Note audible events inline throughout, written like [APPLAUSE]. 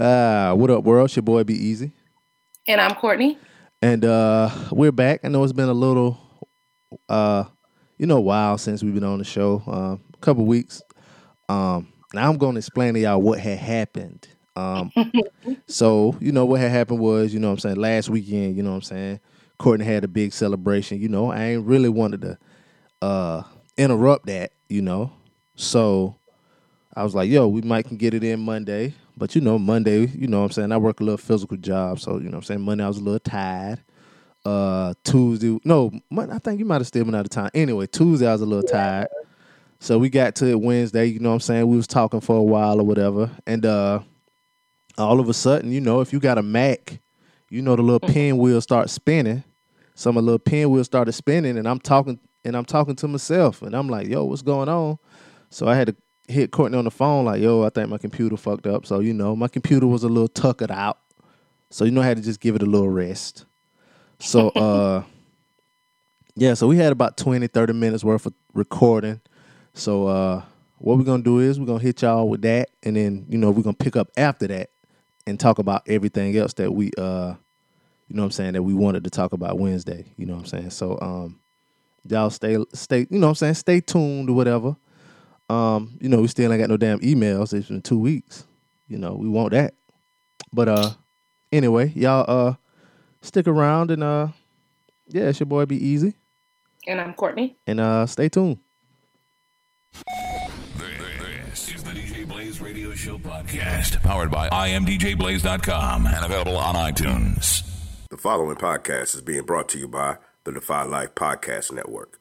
Uh, what up, world? It's your boy Be Easy. And I'm Courtney. And uh we're back. I know it's been a little uh you know while since we've been on the show. Uh, a couple weeks. Um now I'm gonna explain to y'all what had happened. Um [LAUGHS] so, you know, what had happened was, you know what I'm saying, last weekend, you know what I'm saying, Courtney had a big celebration, you know. I ain't really wanted to uh interrupt that, you know. So I was like, yo, we might can get it in Monday. But you know, Monday, you know what I'm saying? I work a little physical job. So, you know what I'm saying? Monday I was a little tired. Uh Tuesday, no, I think you might have still been out of time. Anyway, Tuesday I was a little tired. So we got to it Wednesday, you know what I'm saying? We was talking for a while or whatever. And uh all of a sudden, you know, if you got a Mac, you know the little pinwheel start spinning. So my little pinwheel started spinning and I'm talking and I'm talking to myself and I'm like, yo, what's going on? So I had to hit Courtney on the phone, like, yo, I think my computer fucked up. So, you know, my computer was a little tuckered out. So, you know, I had to just give it a little rest. So, [LAUGHS] uh, yeah, so we had about 20, 30 minutes worth of recording. So, uh, what we're gonna do is we're gonna hit y'all with that, and then you know we're gonna pick up after that and talk about everything else that we uh, you know what I'm saying that we wanted to talk about Wednesday. You know what I'm saying. So um, y'all stay stay you know what I'm saying stay tuned or whatever. Um, you know we still ain't got no damn emails. It's been two weeks. You know we want that. But uh, anyway, y'all uh, stick around and uh, yeah, it's your boy Be Easy, And I'm Courtney. and uh, stay tuned. This is the DJ Blaze Radio Show podcast, powered by imdjblaze.com and available on iTunes. The following podcast is being brought to you by the Defy Life Podcast Network.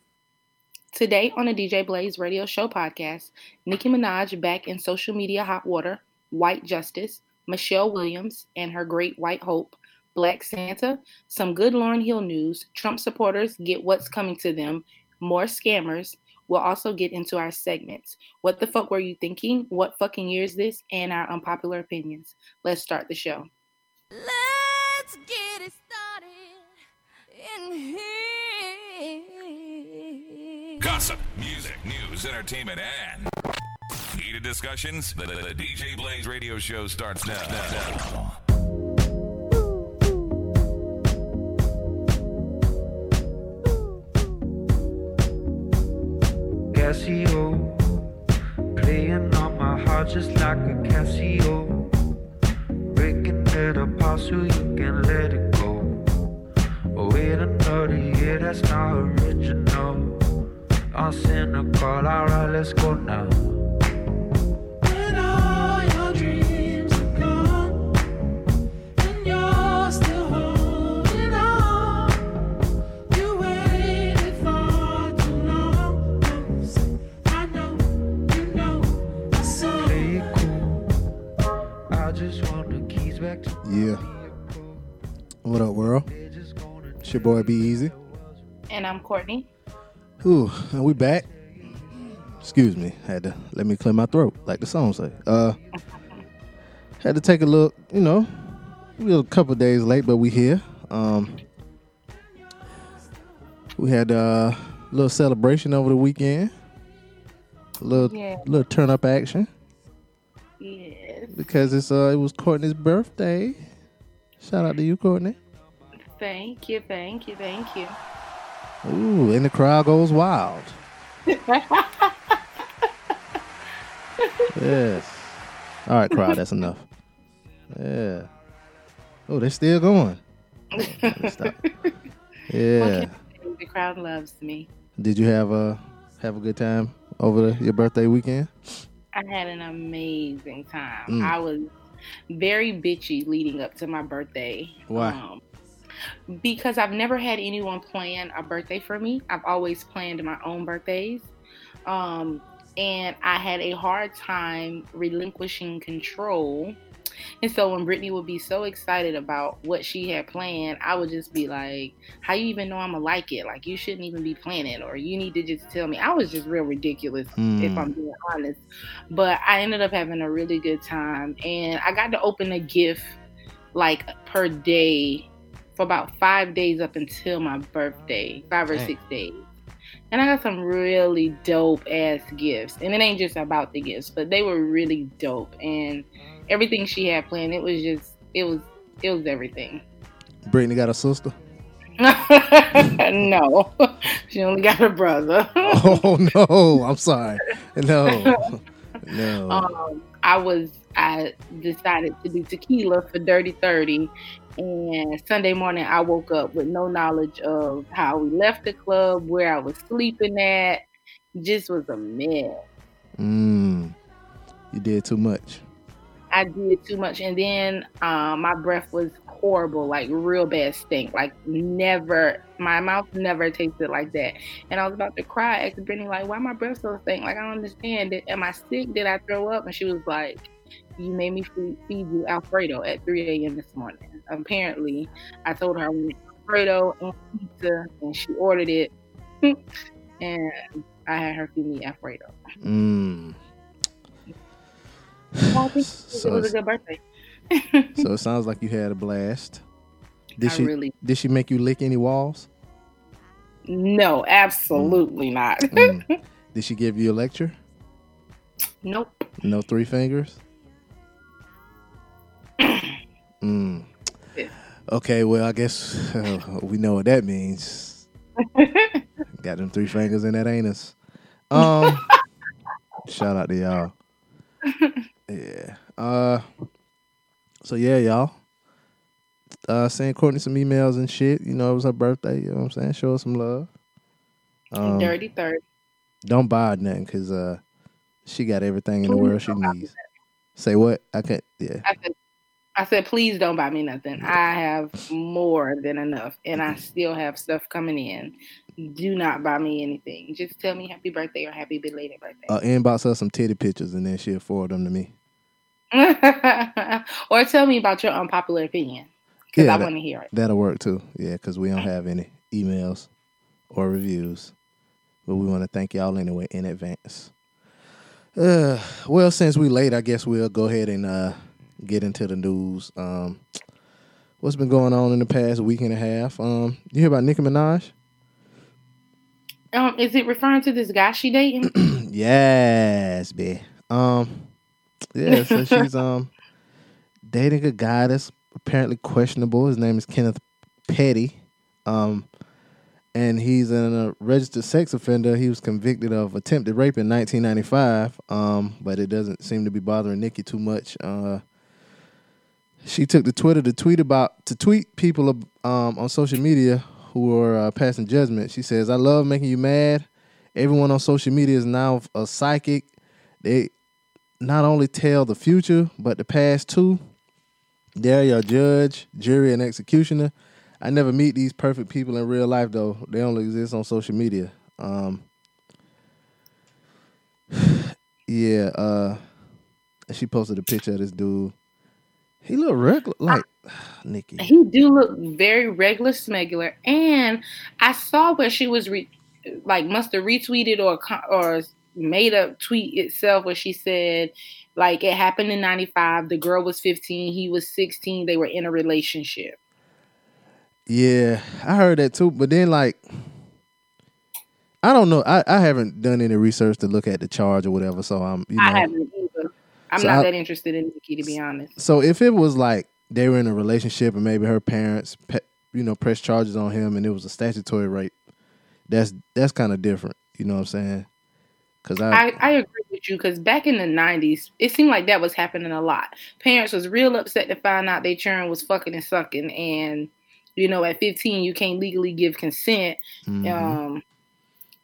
Today on the DJ Blaze Radio Show podcast, Nicki Minaj back in social media hot water, White Justice, Michelle Williams and her Great White Hope, Black Santa, some good Lauryn Hill news, Trump supporters get what's coming to them, more scammers. We'll also get into our segments. What the fuck were you thinking? What fucking year is this? And our unpopular opinions. Let's start the show. Let's get it started in here. Gossip, music, news, entertainment, and heated discussions. The, the- the DJ Blaze Radio Show starts now. now. Casio, playing on my heart just like a Casio. Breaking it apart so you can let it go. Oh, wait another year, that's not original. I'm cynical, alright, let's go now. When all your dreams are gone, and you're still holding on. You waited far too long. Oh, I know, you know, so play it cool. I just want the keys back to Yeah. What up, world? It's your boy Be Easy. And I'm Courtney. Whew, and we back. Excuse me, had to let me clear my throat, like the song say. Uh, had to take a look. You know, we were a couple days late, but we here. Um, we had uh, a little celebration over the weekend. A little, Yeah. little turn up action Yes. because it's uh, it was Courtney's birthday. Shout out to you, Courtney. Thank you, thank you, thank you. Ooh, and the crowd goes wild. yes. All right, crowd, that's enough. Yeah. Oh, they're still going. Oh, stop. [LAUGHS] Yeah. The crowd loves me. Did you have a have a good time over the, your birthday weekend? I had an amazing time. Mm. I was very bitchy leading up to my birthday. Why? Um, because I've never had anyone plan a birthday for me. I've always planned my own birthdays. Um, and I had a hard time relinquishing control. And so when Brittany would be so excited about what she had planned, I would just be like, How you even know I'm gonna like it? Like you shouldn't even be planning or you need to just tell me. I was just real ridiculous if Mm. I'm being honest. But I ended up having a really good time and I got to open a gift like per day for about five days up until my birthday, five or Dang. six days. And I got some really dope ass gifts. And it ain't just about the gifts, but they were really dope. And everything she had planned. It was just it was it was everything. Brittany got a sister. [LAUGHS] no, [LAUGHS] she only got a brother. [LAUGHS] Oh no, I'm sorry. No, no. um, I was I decided to do tequila for Dirty Thirty, and Sunday morning I woke up with no knowledge of how we left the club, where I was sleeping at. Just was a mess. Mm, you did too much. I did too much, and then um, my breath was horrible, like real bad stink. Like never, my mouth never tasted like that. And I was about to cry. I asked Brittany, like, why my breath so stink? Like I don't understand. Am I sick? Did I throw up? And she was like, you made me feed, feed you Alfredo at 3 a.m. this morning. Apparently, I told her I wanted Alfredo and pizza, and she ordered it, [LAUGHS] and I had her feed me Alfredo. Mm. [SIGHS] Well, I So [SIGHS] it was a good birthday. So it [LAUGHS] sounds like you had a blast. Did I she really did she make you lick any walls? no, absolutely not. Mm. [LAUGHS] did she give you a lecture? nope. No three fingers? [CLEARS THROAT] Mm. Yeah. Okay, well, I guess uh, we know what that means. [LAUGHS] Got them three fingers in that anus. Um, [LAUGHS] shout out to y'all. Yeah. Uh. So yeah, y'all. Uh, send Courtney some emails and shit. You know, it was her birthday. You know what I'm saying? Show her some love. Um, Dirty third. don't buy nothing because uh, she got everything in the world she needs. Say what? I can't. Yeah. I said, I said, please don't buy me nothing. I have more than enough, and I still have stuff coming in. Do not buy me anything. Just tell me happy birthday or happy belated birthday. Uh, inbox her some titty pictures and then she'll forward them to me. [LAUGHS] or tell me about your unpopular opinion because Yeah, I want to hear it. That'll work too. Yeah, because we don't [LAUGHS] have any emails or reviews. But we want to thank y'all anyway in advance. Uh, [SIGHS] well, since we late, I guess we'll go ahead and uh, get into the news. Um, what's been going on in the past week and a half? Um, you hear about Nicki Minaj? Um, is it referring to this guy she dating? [CLEARS THROAT] yes, B. Um, yeah, so [LAUGHS] she's um dating a guy that's apparently questionable. His name is Kenneth Petty. Um, and he's a registered sex offender. He was convicted of attempted rape in 1995. Um, but it doesn't seem to be bothering Nicki too much. Uh, she took to Twitter to tweet about to tweet people um, on social media who are uh, passing judgment. She says, "I love making you mad. Everyone on social media is now a psychic. They not only tell the future but the past too. They're your judge, jury, and executioner. I never meet these perfect people in real life though. They only exist on social media. Um, [SIGHS] yeah, uh, she posted a picture of this dude. He look regular, like [SIGHS] Nicki. he do look very regular smegular, and I saw where she was re- like must have retweeted or or made a tweet itself where she said like it happened in 95 the girl was 15 he was 16 they were in a relationship Yeah, I heard that too. But then, like, I don't know. I, I haven't done any research to look at the charge or whatever. So I'm, you know, i haven't i'm So not I- that interested in nicki to be honest So if it was like they were in a relationship and maybe her parents, pe- you know, pressed charges on him and it was a statutory rape, that's that's kind of different. You know what I'm saying? Because I, I, I agree with you because back in the 90s, it seemed like that was happening a lot. Parents was real upset to find out their children was fucking and sucking. And, you know, at 15, you can't legally give consent. Mhm. Um,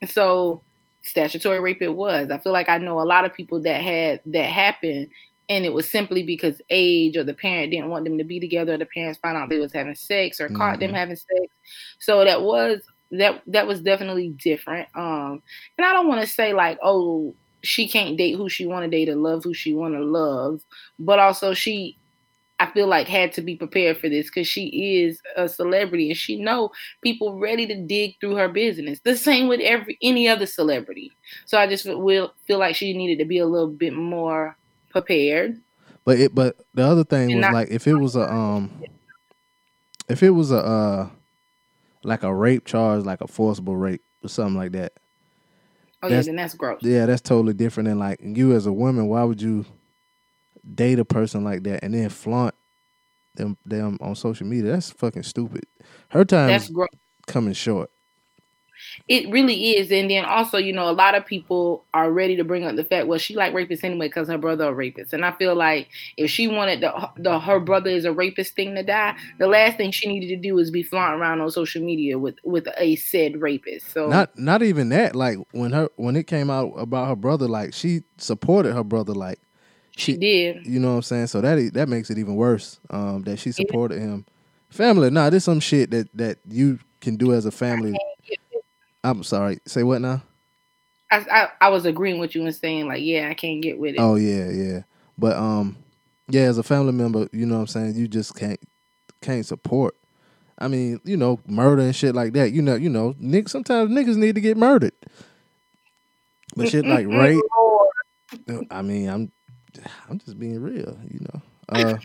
so statutory rape it was. I feel like I know a lot of people that had that happen. And it was simply because age or the parent didn't want them to be together. Or the parents found out they was having sex or caught them Mhm. having sex. So that was that that was definitely different. Um, and I don't want to say like, oh, she can't date who she want to date or love who she want to love, but also she, I feel like had to be prepared for this because she is a celebrity and she know people ready to dig through her business. The same with every any other celebrity. So I just will feel like she needed to be a little bit more prepared. but it, but the other thing And was not- like if it was a um, if it was a uh, like a rape charge, like a forcible rape or something like that. Oh That's- yeah, then that's gross. Yeah, that's totally different than like you as a woman. Why would you date a person like that and then flaunt them them on social media. That's fucking stupid. Her time That's coming short. It really is, and then also, you know, a lot of people are ready to bring up the fact, well, she like rapists anyway because her brother a rapist, and I feel like if she wanted the, the her brother is a rapist thing to die, the last thing she needed to do is be flaunting around on social media with with a said rapist. So Not not even that. Like when her when it came out about her brother, like she supported her brother. Like she did. you know what I'm saying. So that that makes it even worse. Um, that she supported him. Family, nah, this some shit that that you can do as a family. I'm sorry. Say what now? I, I I was agreeing with you and saying like, yeah, I can't get with it. Oh yeah, yeah. But um, yeah, as a family member, you know what I'm saying. You just can't can't support. I mean, you know, murder and shit like that. You know, you know, Nick. Sometimes niggas need to get murdered. But shit like [LAUGHS] rape. I mean, I'm I'm just being real. You know. Uh,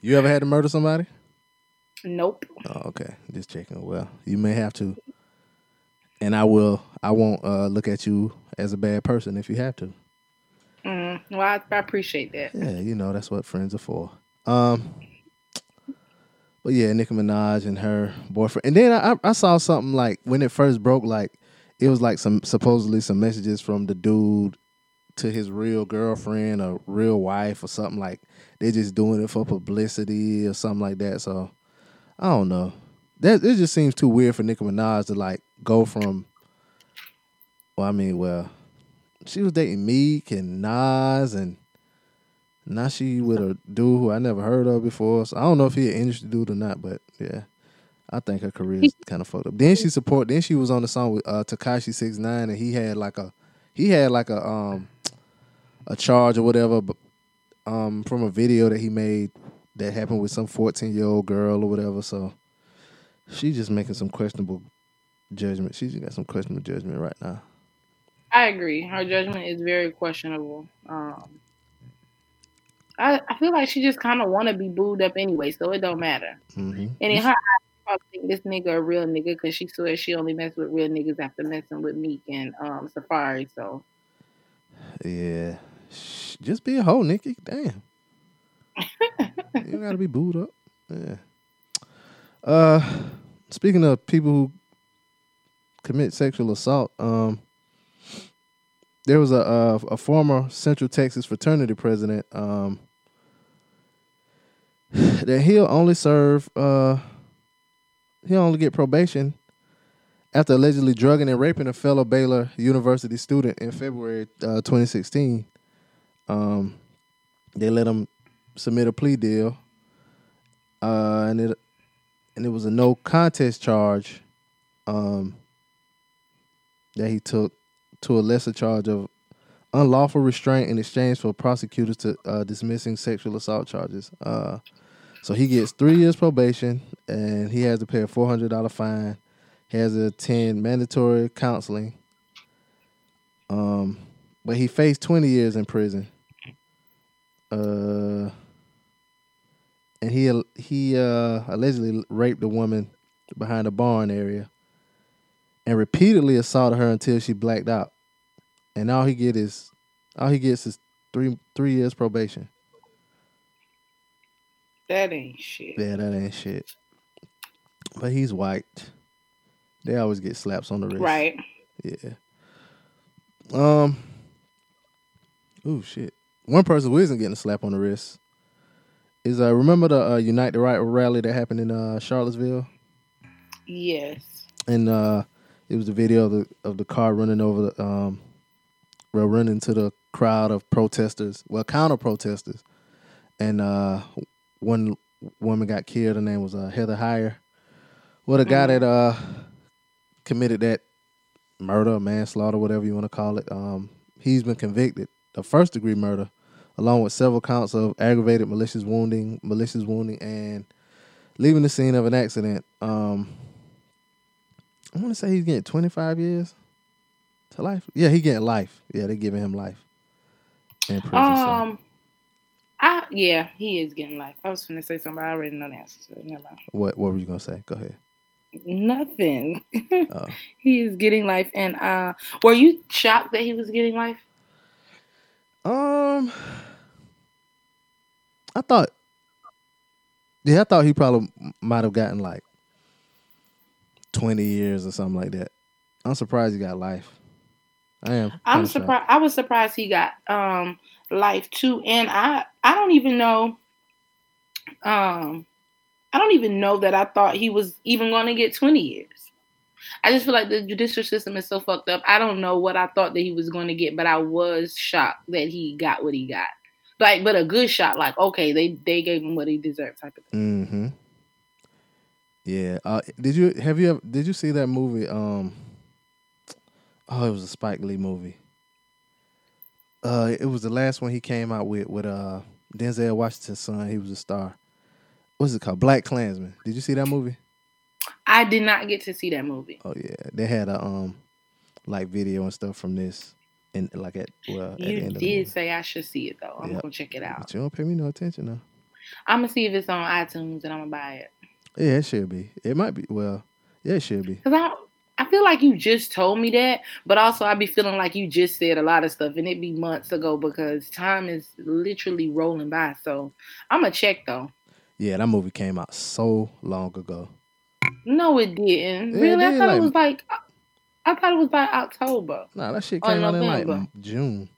you ever had to murder somebody? Nope. Oh, okay. Just checking. Well, you may have to. And I will. I won't uh, look at you as a bad person if you have to. Mm, well, I, I appreciate that. Yeah, you know that's what friends are for. Um, but yeah, Nicki Minaj and her boyfriend, and then I, I saw something like when it first broke, like it was like some supposedly some messages from the dude to his real girlfriend or real wife or something like they're just doing it for publicity or something like that. So I don't know. That it just seems too weird for Nicki Minaj to like go from. Well, I mean, well, she was dating Meek and Nas, and now she with a dude who I never heard of before. So I don't know if he an industry dude or not, but yeah, I think her career is kind of fucked up. Then she support. Then she was on the song with uh, Tekashi Six Nine, and he had like a he had like a um a charge or whatever, um from a video that he made that happened with some fourteen year old girl or whatever. So she's just making some questionable judgment. She's got some questionable judgment right now. I agree. Her judgment is very questionable. Um, I, I feel like she just kind of want to be booed up anyway, so it don't matter. hmm And in her eyes, think this nigga a real nigga because she swears she only mess with real niggas after messing with Meek and um, Safaree. So Yeah. Sh- Just be a hoe, Nicki. Damn. you gotta be booed up. Yeah. Uh speaking of people who commit sexual assault, um there was a a, a former Central Texas fraternity president um that he'll only serve uh he'll only get probation after allegedly drugging and raping a fellow Baylor University student in February uh, 2016. Um, they let him submit a plea deal, uh, and it and it was a no contest charge um, that he took to a lesser charge of unlawful restraint in exchange for prosecutors to uh, dismissing sexual assault charges. Uh, so he gets three years probation, and he has to pay a four hundred dollar fine. He has to attend mandatory counseling. Um, but he faced twenty years in prison. Uh, and he he uh allegedly raped a woman behind a barn area, and repeatedly assaulted her until she blacked out. And all he get is all he gets is three three years probation. that ain't shit. Yeah, that ain't shit. But he's white. They always get slaps on the wrist. Right. Yeah. Um. Oh shit. One person who isn't getting a slap on the wrist is uh remember the uh, Unite the Right rally that happened in uh Charlottesville, Yes. and uh it was the video of the of the car running over the um, well running into the crowd of protesters, well counter protesters, and uh one woman got killed. Her name was uh, Heather Heyer. Well, the guy that uh committed that murder, manslaughter, whatever you want to call it. Um, he's been convicted of first degree murder, along with several counts of aggravated malicious wounding, malicious wounding, and leaving the scene of an accident. Um, I want to say he's getting twenty five years to life. Yeah, he getting life. Yeah, they're giving him life in prison. so- Um, I yeah, he is getting life. I was gonna say something, but I already know the answer. So never mind. What What were you gonna say? Go ahead. Nothing. Oh. [LAUGHS] he is getting life, and uh, were you shocked that he was getting life? Um, I thought, yeah, I thought he probably might have gotten like twenty years or something like that. I'm surprised he got life. I am. I'm surprised. I was surprised he got um life too, and I I don't even know. Um, I don't even know that I thought he was even going to get 20 years. I just feel like the judicial system is so fucked up. I don't know what I thought that he was going to get, but I was shocked that he got what he got. Like, but a good shot. Like, okay, they they gave him what he deserved, type of thing. Mm-hmm. Yeah. Uh, did you have you ever did you see that movie? Um. Oh, it was a Spike Lee movie. Uh, it was the last one he came out with with uh Denzel Washington's son. He was a star. What's it called? Black Klansman. Did you see that movie? I did not get to see that movie. Oh yeah, they had a um like video and stuff from this, and like at well at the You the did say I should see it though. I'm Yep. gonna check it out. But you don't pay me no attention now. I'm gonna see if it's on iTunes and I'm gonna buy it. Yeah, it should be. It might be. Well, yeah, it should be. Cause I I feel like you just told me that, but also I'd be feeling like you just said a lot of stuff and it be months ago because time is literally rolling by. So I'm gonna check though. Yeah, that movie came out so long ago. No, it didn't. It really, I thought like- it was like uh, I thought it was by October. Nah, that shit came out in like June.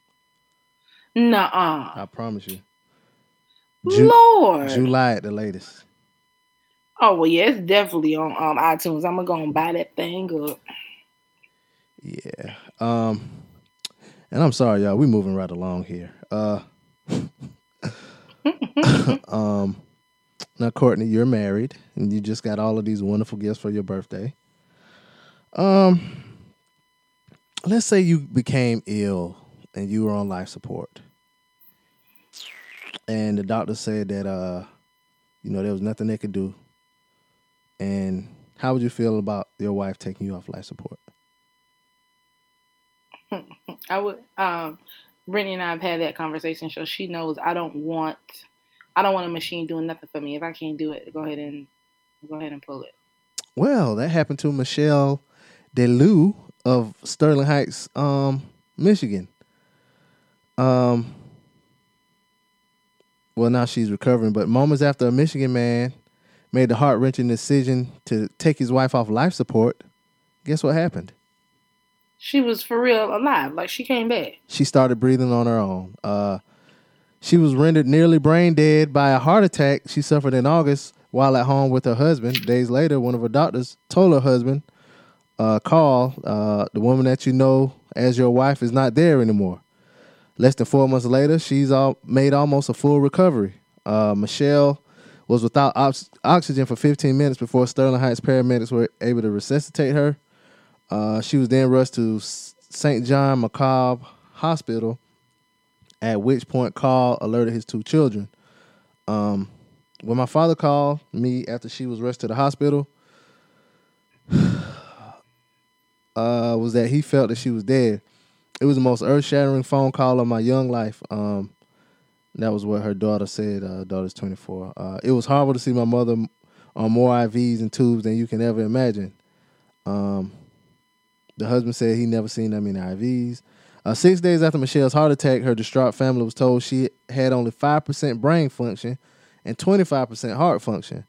Nuh-uh. I promise you. Ju- Lord. July at the latest. Oh well, yeah, it's definitely on um, iTunes. I'm gonna go and buy that thing up. Yeah. Um and I'm sorry, y'all. We moving right along here. Uh [LAUGHS] [LAUGHS] um now Courtney, you're married and you just got all of these wonderful gifts for your birthday. Um let's say you became ill and you were on life support. And the doctor said that uh you know there was nothing they could do. And how would you feel about your wife taking you off life support? [LAUGHS] I would um Brittany and I have had that conversation, so she knows I don't want I don't want a machine doing nothing for me. If I can't do it, go ahead and go ahead and pull it. Well, that happened to Michelle DeLu of Sterling Heights, um, Michigan. Um, well, now she's recovering, but moments after a Michigan man made the heart wrenching decision to take his wife off life support, guess what happened? She was for real alive, like she came back. She started breathing on her own. Uh, she was rendered nearly brain dead by a heart attack she suffered in August while at home with her husband. Days later, one of her doctors told her husband, uh, Carl, uh, the woman that you know as your wife is not there anymore. Less than four months later, she's all, made almost a full recovery. Uh, Michelle was without ox- oxygen for 15 minutes before Sterling Heights paramedics were able to resuscitate her. Uh, she was then rushed to St. John Macomb Hospital, at which point Carl alerted his two children. Um, when my father called me after she was rushed to the hospital, uh, was that he felt that she was dead. It was the most earth-shattering phone call of my young life. Um, that was what her daughter said. Uh, daughter's 24. Uh, it was horrible to see my mother on more IVs and tubes than you can ever imagine. Um, the husband said he never seen that many IVs. Uh, six days after Michelle's heart attack, her distraught family was told she had only 5% brain function and 25% heart function.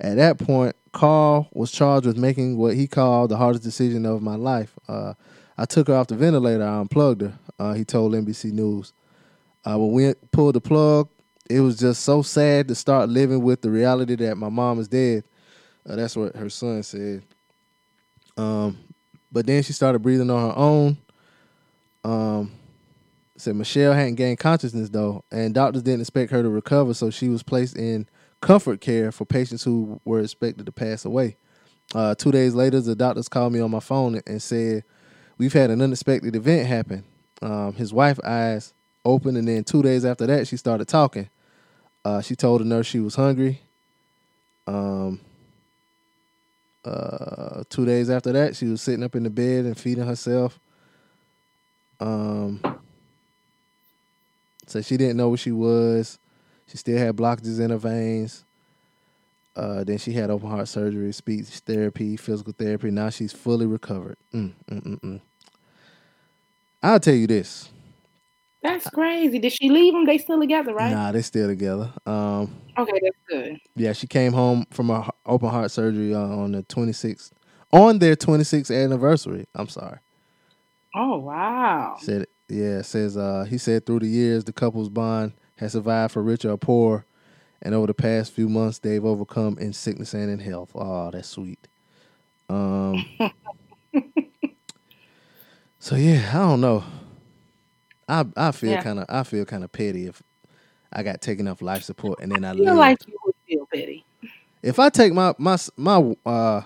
At that point, Carl was charged with making what he called the hardest decision of my life. Uh, I took her off the ventilator. I unplugged her. Uh, he told NBC News. Uh, when we pulled the plug, it was just so sad to start living with the reality that my mom is dead. Uh, that's what her son said. Um, but then she started breathing on her own. Um, said Michelle hadn't gained consciousness though, and doctors didn't expect her to recover, so she was placed in comfort care for patients who were expected to pass away. Uh, two days later, the doctors called me on my phone and said, "We've had an unexpected event happen." Um, his wife eyes opened, and then two days after that, she started talking. Uh, she told the nurse she was hungry. Um, uh, two days after that, she was sitting up in the bed and feeding herself. Um, so she didn't know where she was. She still had blockages in her veins. Uh, then she had open heart surgery, speech therapy, physical therapy. Now she's fully recovered. Mm, mm, mm, mm. I'll tell you this: That's crazy. Did she leave him? They still together, right? Nah, they still together. Um, Okay, that's good. yeah, she came home from a h- open heart surgery uh, on the 26th, on their 26th anniversary. I'm sorry. Oh wow. Said yeah, says uh he said through the years the couple's bond has survived for rich or poor, and over the past few months they've overcome in sickness and in health. Oh, that's sweet. Um [LAUGHS] So yeah, I don't know. I I feel Yeah. kind of I feel kind of petty if I got taken off life support and then I I feel live. like you would feel petty. if I take my my my uh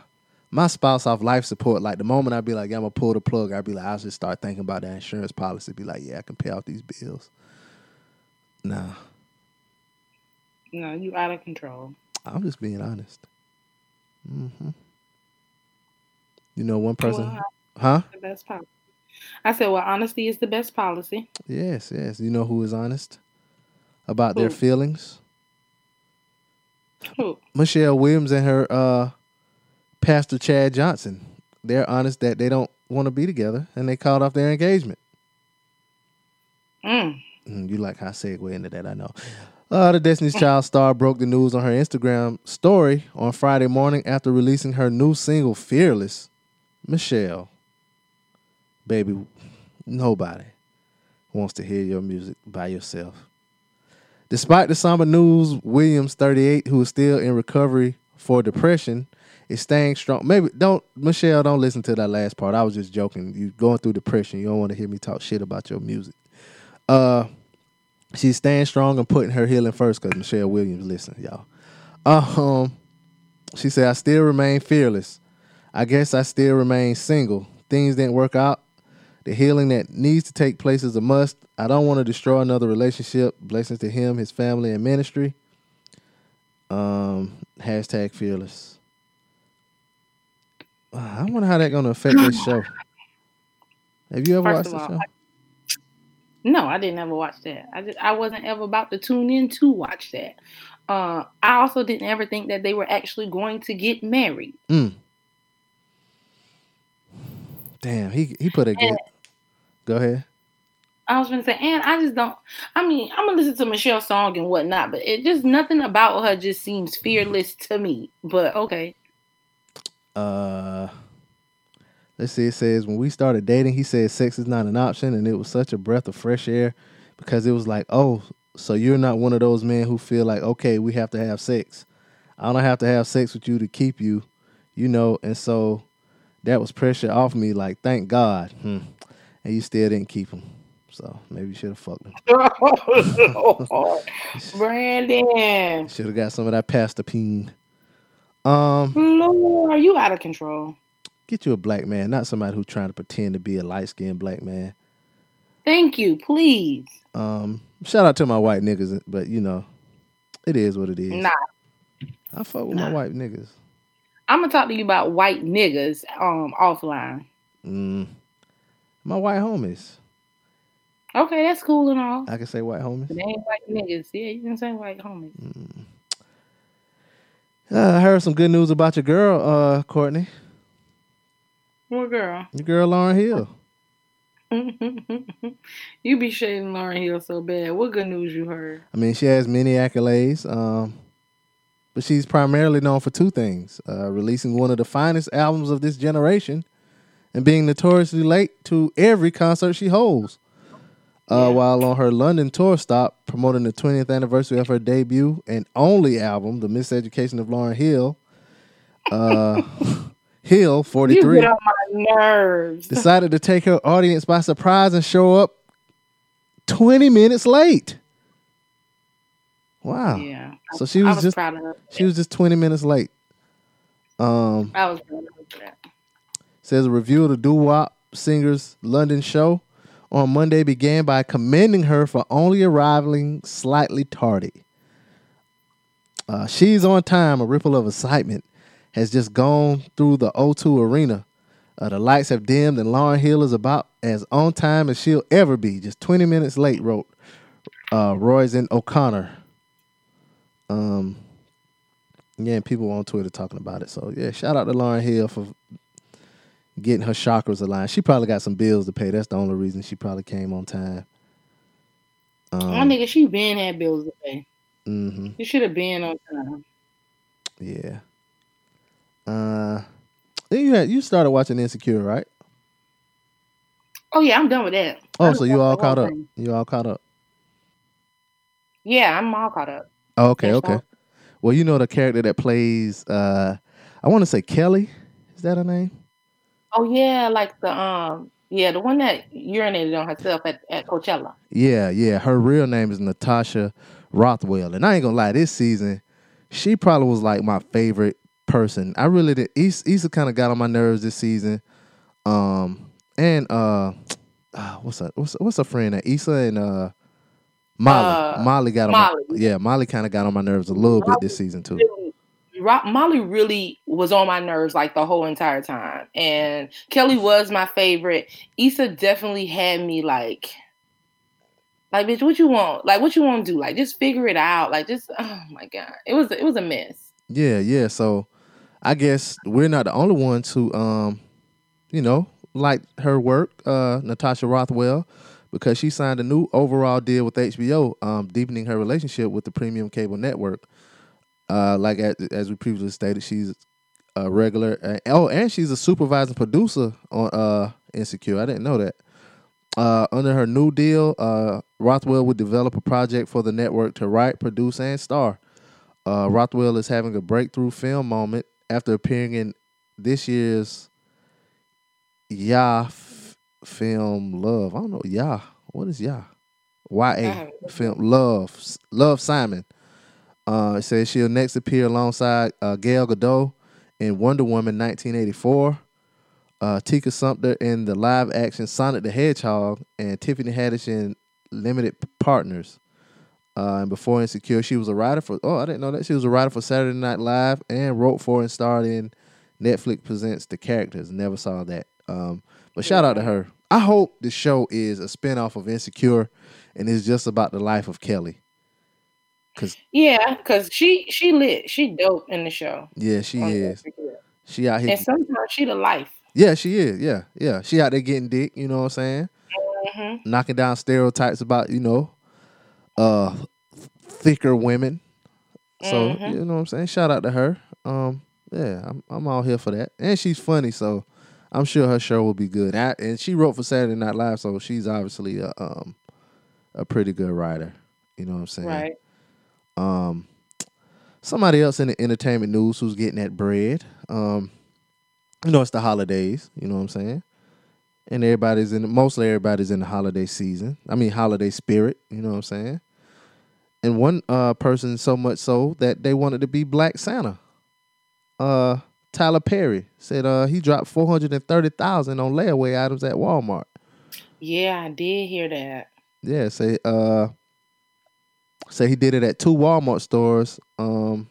my spouse off life support, like the moment I'd be like, yeah, I'm gonna pull the plug, I'd be like, I'll just start thinking about that insurance policy. Be like, yeah, I can pay off these bills. Nah, No, you out of control. I'm just being honest. Mm-hmm. You know, one person, Well, huh? the best policy. I said, well, honesty is the best policy. Yes, yes. You know who is honest about their feelings? Who? Michelle Williams and her uh, pastor Chad Johnson. They're honest that they don't want to be together, and they called off their engagement. Mm. Mm, You like how I segue into that, I know. Uh, the Destiny's Child star broke the news on her Instagram story on Friday morning after releasing her new single, Fearless. Michelle, baby, nobody wants to hear your music by yourself. Despite the somber news, Williams, 38, who is still in recovery for depression, is staying strong. Maybe don't Michelle, don't listen to that last part. I was just joking. You going through depression. You don't want to hear me talk shit about your music. Uh she's staying strong and putting her healing first because Michelle Williams listen, y'all. Um she said, I still remain fearless. I guess I still remain single. Things didn't work out. The healing that needs to take place is a must. I don't want to destroy another relationship. Blessings to him, his family, and ministry. Um, hashtag fearless. Uh, I wonder how that's gonna affect this show. Have you ever First watched the show? No, I didn't ever watch that. I just I wasn't ever about to tune in to watch that. Uh, I also didn't ever think that they were actually going to get married. Mm. Damn, he he put a good. Go ahead. I was gonna say, and I just don't. I mean, I'm gonna listen to Michelle's song and whatnot, but it just nothing about her just seems fearless to me. But okay, Uh, let's see. It says when we started dating, he said sex is not an option, and it was such a breath of fresh air because it was like, oh, so you're not one of those men who feel like, okay, we have to have sex. I don't have to have sex with you to keep you, you know. And so that was pressure off me. Like, thank God. Hmm. And you still didn't keep him. So maybe you should have fucked him. [LAUGHS] Brandon, Should have got some of that pasta peen. Um, Lord, are you out of control? Get you a black man, not somebody who's trying to pretend to be a light skinned black man. Thank you, please. Um, shout out to my white niggas, but you know, it is what it is. Nah, I fuck with my white niggas. I'm gonna talk to you about white niggas um offline. Mm. My white homies. Okay, that's cool and all. I can say white homies. But they ain't white niggas. Yeah, you can say white homies. Uh, I heard some good news about your girl, uh, Courtney. What girl? Your girl, Lauryn Hill. [LAUGHS] you be shading Lauryn Hill so bad. What good news you heard? I mean, she has many accolades, um, but she's primarily known for two things: uh, releasing one of the finest albums of this generation, and being notoriously late to every concert she holds. Uh, While on her London tour stop, promoting the 20th anniversary of her debut and only album, "The Miseducation of Lauryn Hill," uh, [LAUGHS] Hill, You 43, get on my nerves. decided to take her audience by surprise and show up 20 minutes late. Wow. Yeah. So she was was just proud of her. she was just 20 minutes late. Um I was proud of that. says a review of the doo wop singer's London show on Monday began by commending her for only arriving slightly tardy. Uh, she's on time. A ripple of excitement has just gone through the O2 arena. Uh, the lights have dimmed, and Lauryn Hill is about as on time as she'll ever be. Just 20 minutes late, wrote uh, Roisin O'Connor. Um, yeah, and people on Twitter talking about it. So yeah, shout out to Lauryn Hill for getting her chakras aligned. She probably got some bills to pay. That's the only reason she probably came on time. My Um, nigga, she been had bills to pay. Mm-hmm. You should have been on time. Yeah. Uh, then you had you started watching Insecure, right? Oh yeah, I'm done with that. Oh, so you all watched the whole caught up? thing. You all caught up? Yeah, I'm all caught up. Oh, okay, okay. Well, you know the character that plays uh I want to say Kelly. Is that her name? Oh yeah, like the um yeah, the one that urinated on herself at, at Coachella. Yeah, yeah. Her real name is Natasha Rothwell. And I ain't gonna lie, this season, she probably was like my favorite person. I really did Issa, Issa kind of got on my nerves this season. Um and uh [TSK] ah, what's that? What's what's her friend that Issa and uh Molly. Uh, Molly got on Molly. my yeah, Molly kind of got on my nerves a little bit this season too. Really- Molly really was on my nerves like the whole entire time, and Kelly was my favorite. Issa definitely had me like, like bitch, what you want? Like, what you want to do? Like, just figure it out. Like, just oh my god, it was it was a mess. Yeah, yeah. So I guess we're not the only ones who um, you know, like her work, uh, Natasha Rothwell, because she signed a new overall deal with HBO, um, deepening her relationship with the premium cable network. Uh, like as, as we previously stated, she's a regular. Uh, oh, and she's a supervising producer on uh Insecure. I didn't know that. Uh, under her new deal, uh, Rothwell would develop a project for the network to write, produce, and star. Uh, Rothwell is having a breakthrough film moment after appearing in this year's Yah f- film Love. I don't know Yah. What is Yah? Y A film Love. Love Simon. Uh, it says she'll next appear alongside uh, Gal Gadot in Wonder Woman 1984. Uh, Tika Sumpter in the live action Sonic the Hedgehog, and Tiffany Haddish in Limited Partners. Uh, and before Insecure, she was a writer for. Oh, I didn't know that she was a writer for Saturday Night Live and wrote for and starred in Netflix presents The Characters. Never saw that. Um, but shout out to her. I hope the show is a spinoff of Insecure, and it's just about the life of Kelly. Cause Yeah, cause she she lit, she dope in the show. yeah, she is. Insecure. She out here. and sometimes she the life. Yeah, she is. Yeah, yeah. She out there getting dick. You know what I'm saying? hmm Knocking down stereotypes about you know, uh, thicker women. So Mhm. you know what I'm saying. Shout out to her. Um, yeah, I'm I'm all here for that. And she's funny, so I'm sure her show will be good. And, I- and she wrote for Saturday Night Live, so she's obviously a um a pretty good writer. You know what I'm saying? Right. Um, somebody else in the entertainment news who's getting that bread. Um, you know, it's the holidays. You know what I'm saying? And everybody's in mostly everybody's in the holiday season. I mean, holiday spirit. You know what I'm saying? And one uh, person so much so that they wanted to be Black Santa. Uh, Tyler Perry said uh, he dropped four hundred and thirty thousand on layaway items at Walmart. Yeah, I did hear that. Yeah, say uh say he did it at two Walmart stores. Um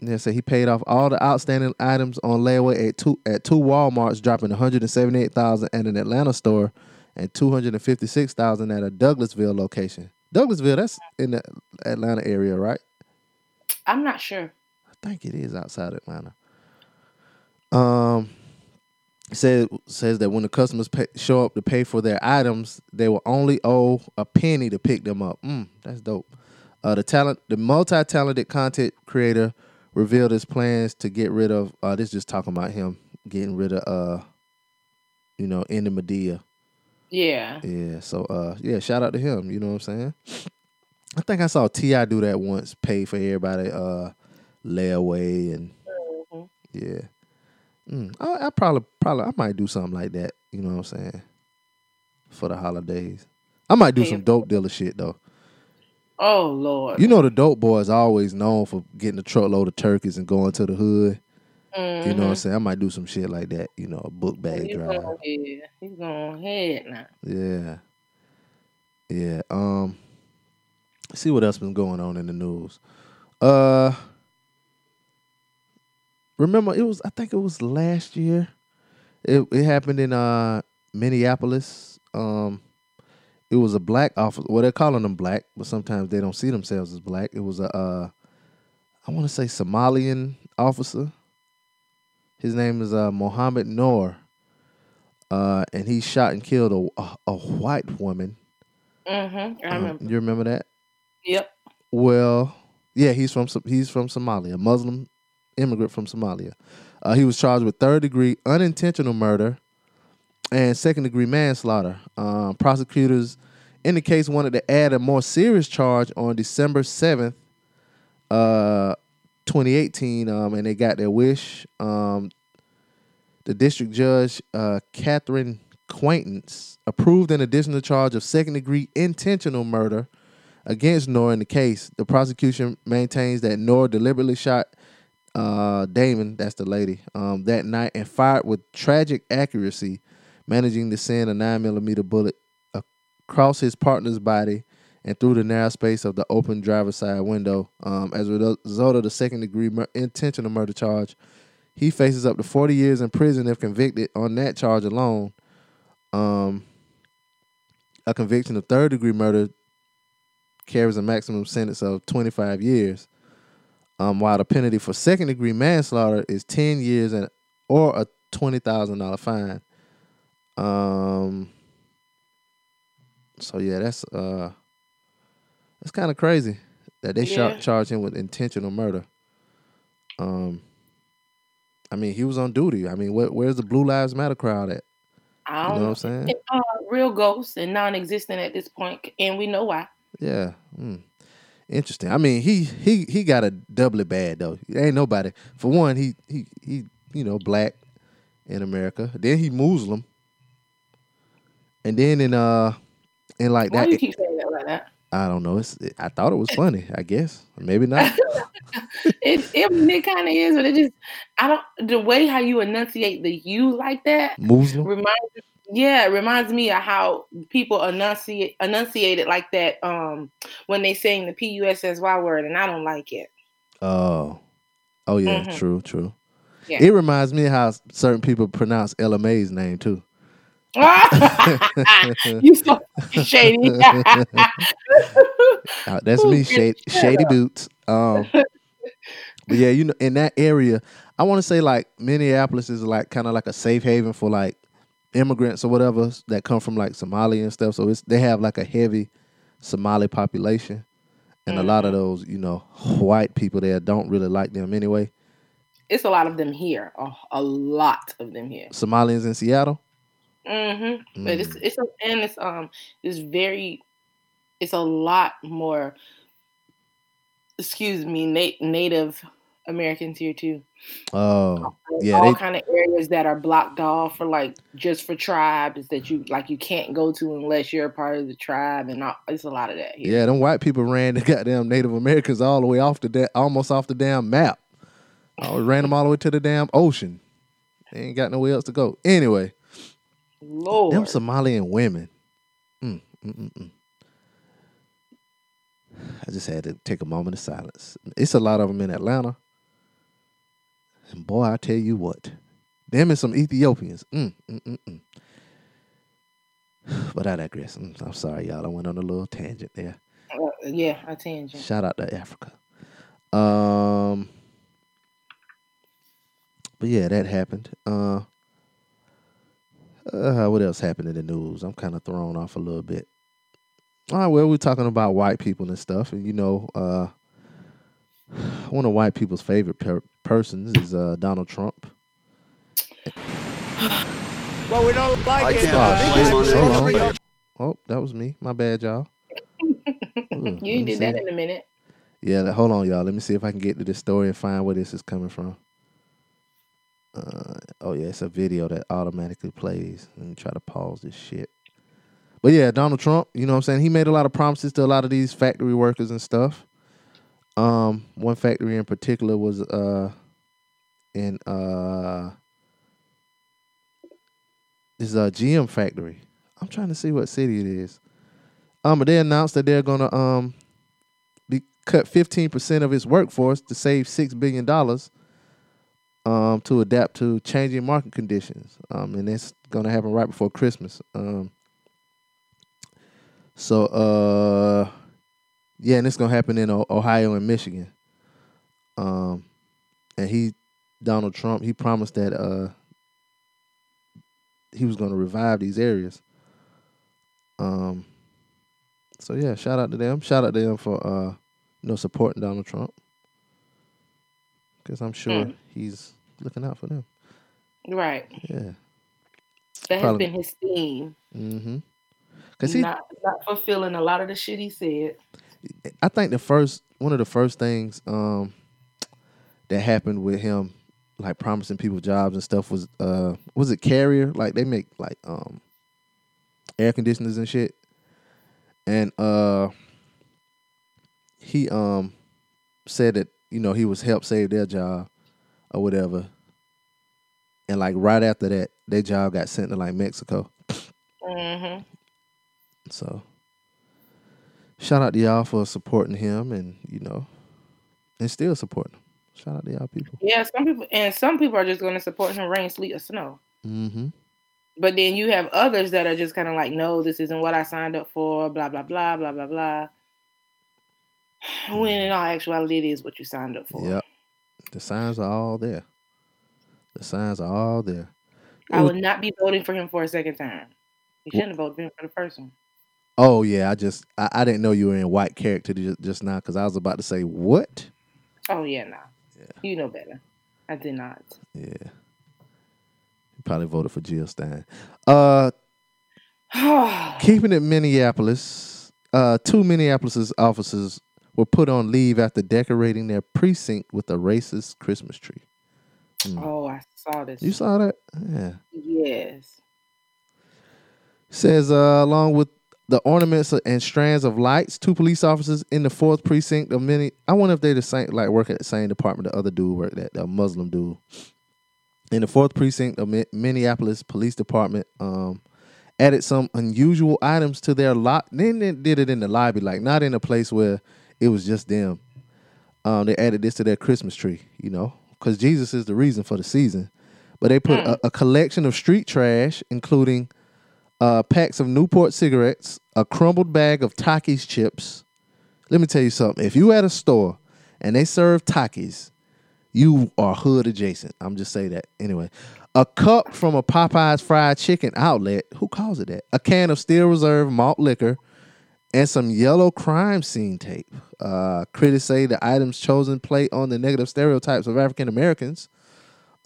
yeah, say he paid off all the outstanding items on layaway at two at two Walmarts, dropping one hundred and seventy eight thousand at an Atlanta store and two hundred and fifty six thousand at a Douglasville location. Douglasville, that's in the Atlanta area, right? I'm not sure. I think it is outside Atlanta. Um, says says that when the customers pay, show up to pay for their items, they will only owe a penny to pick them up. Mm, that's dope. Uh, the talent, the multi-talented content creator, revealed his plans to get rid of. Uh, this is just talking about him getting rid of, uh, you know, Indy Madea. Yeah. Yeah. So, uh, yeah, shout out to him. You know what I'm saying? I think I saw T.I. do that once. Pay for everybody, uh, layaway and Mhm. yeah. Mm, I, I probably probably I might do something like that. You know what I'm saying? For the holidays, I might do some dope dealer shit though. Oh Lord. You know the dope boy is always known for getting a truckload of turkeys and going to the hood. You know what I'm Mhm. saying? I might do some shit like that. You know, a book bag He's drive. going ahead. He's going ahead now. Yeah. Yeah. Um see what else been going on in the news. Uh remember it was I think it was last year. It it happened in uh Minneapolis. Um it was a black officer. Well, they're calling them black, but sometimes they don't see themselves as black. It was a uh I want to say Somalian officer. His name is uh Mohammed Noor uh, and he shot and killed a, a, a white woman Mm-hmm. I Um, you remember that? Yep. Well, yeah, he's from he's from Somalia, a Muslim immigrant from Somalia. Uh, he was charged with third degree unintentional murder and second degree manslaughter. Um, prosecutors in the case wanted to add a more serious charge on December seventh, uh, 2018, um, and they got their wish. Um, the district judge, uh, Kathryn Quaintance, approved an additional charge of second degree intentional murder against Nora in the case. The prosecution maintains that Nora deliberately shot uh, Damond, that's the lady, um, that night and fired with tragic accuracy, managing to send a nine millimeter bullet across his partner's body and through the narrow space of the open driver's side window. Um, as a result of the second degree mur- intentional murder charge, he faces up to 40 years in prison if convicted on that charge alone. Um, a conviction of third degree murder carries a maximum sentence of 25 years, um, while the penalty for second degree manslaughter is 10 years and or a $20,000 fine. Um, so yeah, that's uh, that's kind of crazy that they Yeah. charge him with intentional murder. Um, I mean, he was on duty. I mean, where, where's the Blue Lives Matter crowd at? I You don't know what I'm saying? Uh, real ghosts and non-existent at this point, and we know why. Yeah. Mm. Interesting. I mean, he he he got a doubly bad though. Ain't nobody. For one, he he he you know black in America. Then he Muslim. And then in uh in like Why that, do you keep saying that like that? I don't know. It's I thought it was funny. I guess maybe not. [LAUGHS] It it, it kind of is, but it just I don't the way how you enunciate the "you" like that reminds yeah it reminds me of how people enunciate enunciate it like that um when they saying the p u s s y word, and I don't like it. Oh, oh yeah, Mhm. true, true. Yeah. It reminds me of how certain people pronounce LMA's name too. [LAUGHS] you so shady. [LAUGHS] Uh, that's me, shady, shady boots. Um, but yeah, you know, in that area, I want to say like Minneapolis is like kind of like a safe haven for like immigrants or whatever that come from like Somalia and stuff. So it's they have like a heavy Somali population, and a lot of those, you know, white people there don't really like them anyway. it's a lot of them here. A, a lot of them here. Somalians in Seattle. Mm-hmm. But it's Mm. it's a, and it's um it's very it's a lot more. Excuse me, na- Native Americans here too. Oh, yeah, all they, kind of areas that are blocked off for like just for tribes that you like you can't go to unless you're a part of the tribe, and all, it's a lot of that here. yeah, them white people ran the [LAUGHS] goddamn Native Americans all the way off the da- almost off the damn map. I ran them all the way to the damn ocean. They ain't got nowhere else to go. Anyway, Lord, them Somalian women. Mm, mm, mm, mm. I just had to take a moment of silence. It's a lot of them in Atlanta. And boy, I tell you what, them and some Ethiopians. Mm, mm. [SIGHS] But I digress. I'm sorry, y'all. I went on a little tangent there. Uh, yeah, a tangent. Shout out to Africa. Um, but yeah, that happened. Uh, uh, what else happened in the news? I'm kind of thrown off a little bit. All right, well, we're talking about white people and stuff, and you know, uh, [SIGHS] one of white people's favorite per- persons is uh, Donald Trump. [SIGHS] Well, we don't like I it. can't Oh, shit. Hold that. on. Oh, that was me. My bad, y'all. Ooh, [LAUGHS] You me ain't did that in a minute. Yeah, hold on, y'all. Let me see if I can get to this story and find where this is coming from. Uh, oh yeah, it's a video that automatically plays. Let me try to pause this shit. But yeah, Donald Trump, you know what I'm saying? He made a lot of promises to a lot of these factory workers and stuff. Um, one factory in particular was uh in uh this is a GM factory. I'm trying to see what city it is. Um, but they announced that they're gonna um be cut 15% of its workforce to save six billion dollars um to adapt to changing market conditions. Um, and that's gonna happen right before Christmas. Um, so uh, yeah, and it's gonna happen in O- Ohio and Michigan. Um, and he, Donald Trump, he promised that uh he was gonna revive these areas. Um, So yeah, shout out to them. Shout out to them for uh, you know, supporting Donald Trump. Because I'm sure Mm. he's looking out for them. Right. Yeah. That has been his theme. Mm-hmm. Cause he, not not fulfilling a lot of the shit he said. I think the first one of the first things um that happened with him, like promising people jobs and stuff, was uh was it Carrier? Like they make like um air conditioners and shit, and uh he um said that you know he was help save their job or whatever, and like right after that, their job got sent to like Mexico. Mm-hmm. So shout out to y'all for supporting him and you know and still supporting him. Shout out to y'all people. Yeah, some people and some people are just going to support him rain, sleet, or snow. Mm-hmm. But then you have others that are just kind of like, no, this isn't what I signed up for. Blah blah blah blah blah blah. When in all actuality, it is what you signed up for. Yep. The signs are all there. The signs are all there. I would not be voting for him for a second time. You shouldn't have voted for him for the first one. Oh yeah, I just I, I didn't know you were in white character just, just now because I was about to say what? Oh yeah, no. You know better. I did not. Yeah. Probably voted for Jill Stein. Uh [SIGHS] keeping it Minneapolis, uh, two Minneapolis officers were put on leave after decorating their precinct with a racist Christmas tree. oh, I saw this. You saw that? Yeah. Yes. Says uh, along with the ornaments and strands of lights, two police officers in the fourth precinct of many. I wonder if they the same, like work at the same department the other dude worked at, the Muslim dude. In the fourth precinct of Mi- Minneapolis Police Department, um, added some unusual items to their lot. Then they did it in the lobby, like not in a place where it was just them. Um, they added this to their Christmas tree, you know, because Jesus is the reason for the season. But they put a, a collection of street trash, including uh, packs of Newport cigarettes, a crumbled bag of Takis chips. Let me tell you something. If you at a store and they serve Takis, you are hood adjacent. I'm just say that. Anyway, a cup from a Popeyes fried chicken outlet. Who calls it that? A can of Steel Reserve malt liquor and some yellow crime scene tape. Uh, critics say the items chosen play on the negative stereotypes of African Americans.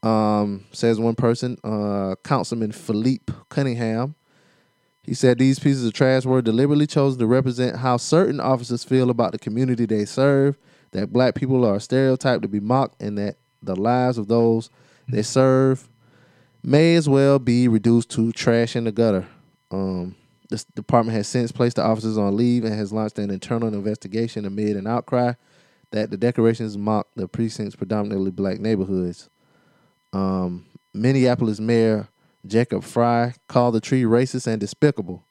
Um, says one person, uh, Councilman Phillipe Cunningham. He said these pieces of trash were deliberately chosen to represent how certain officers feel about the community they serve, that black people are stereotyped to be mocked, and that the lives of those they serve may as well be reduced to trash in the gutter. Um, this department has since placed the officers on leave and has launched an internal investigation amid an outcry that the decorations mock the precinct's predominantly black neighborhoods. Um, Minneapolis Mayor Jacob Frey called the tree racist and despicable.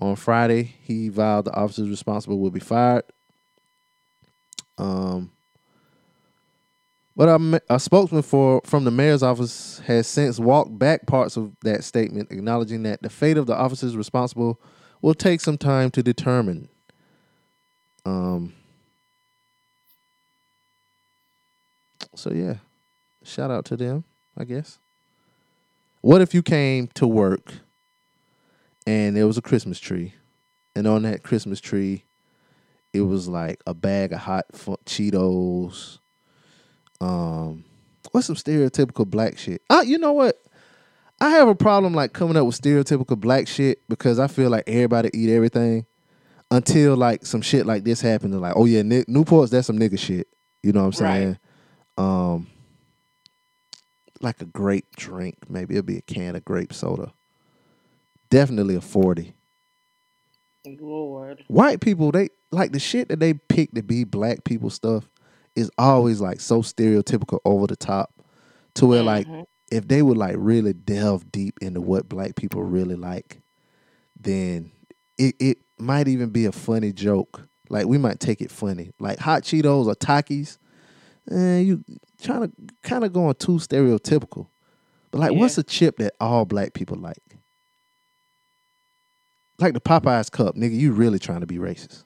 On Friday, he vowed the officers responsible will be fired. Um, but a, a spokesman for from the mayor's office has since walked back parts of that statement, acknowledging that the fate of the officers responsible will take some time to determine. Um. So yeah, shout out to them, I guess. What if you came to work and there was a Christmas tree, and on that Christmas tree, it was like a bag of hot Cheetos. Um, what's some stereotypical black shit? Uh, you know what? I have a problem like coming up with stereotypical black shit because I feel like everybody eat everything until like some shit like this happened. They're like, oh yeah, Nick, Newport's that's some nigga shit. You know what I'm Right. saying? Um, like a grape drink, maybe it'll be a can of grape soda. Definitely a forty. Lord. White people, they like the shit that they pick to be black people stuff is always like so stereotypical over the top to where like if they would like really delve deep into what black people really like, then it, it might even be a funny joke. Like we might take it funny. Like hot Cheetos or Takis, eh, you trying to kind of going too stereotypical. But like, what's a chip that all black people like? Like the Popeyes cup, nigga. You really trying to be racist?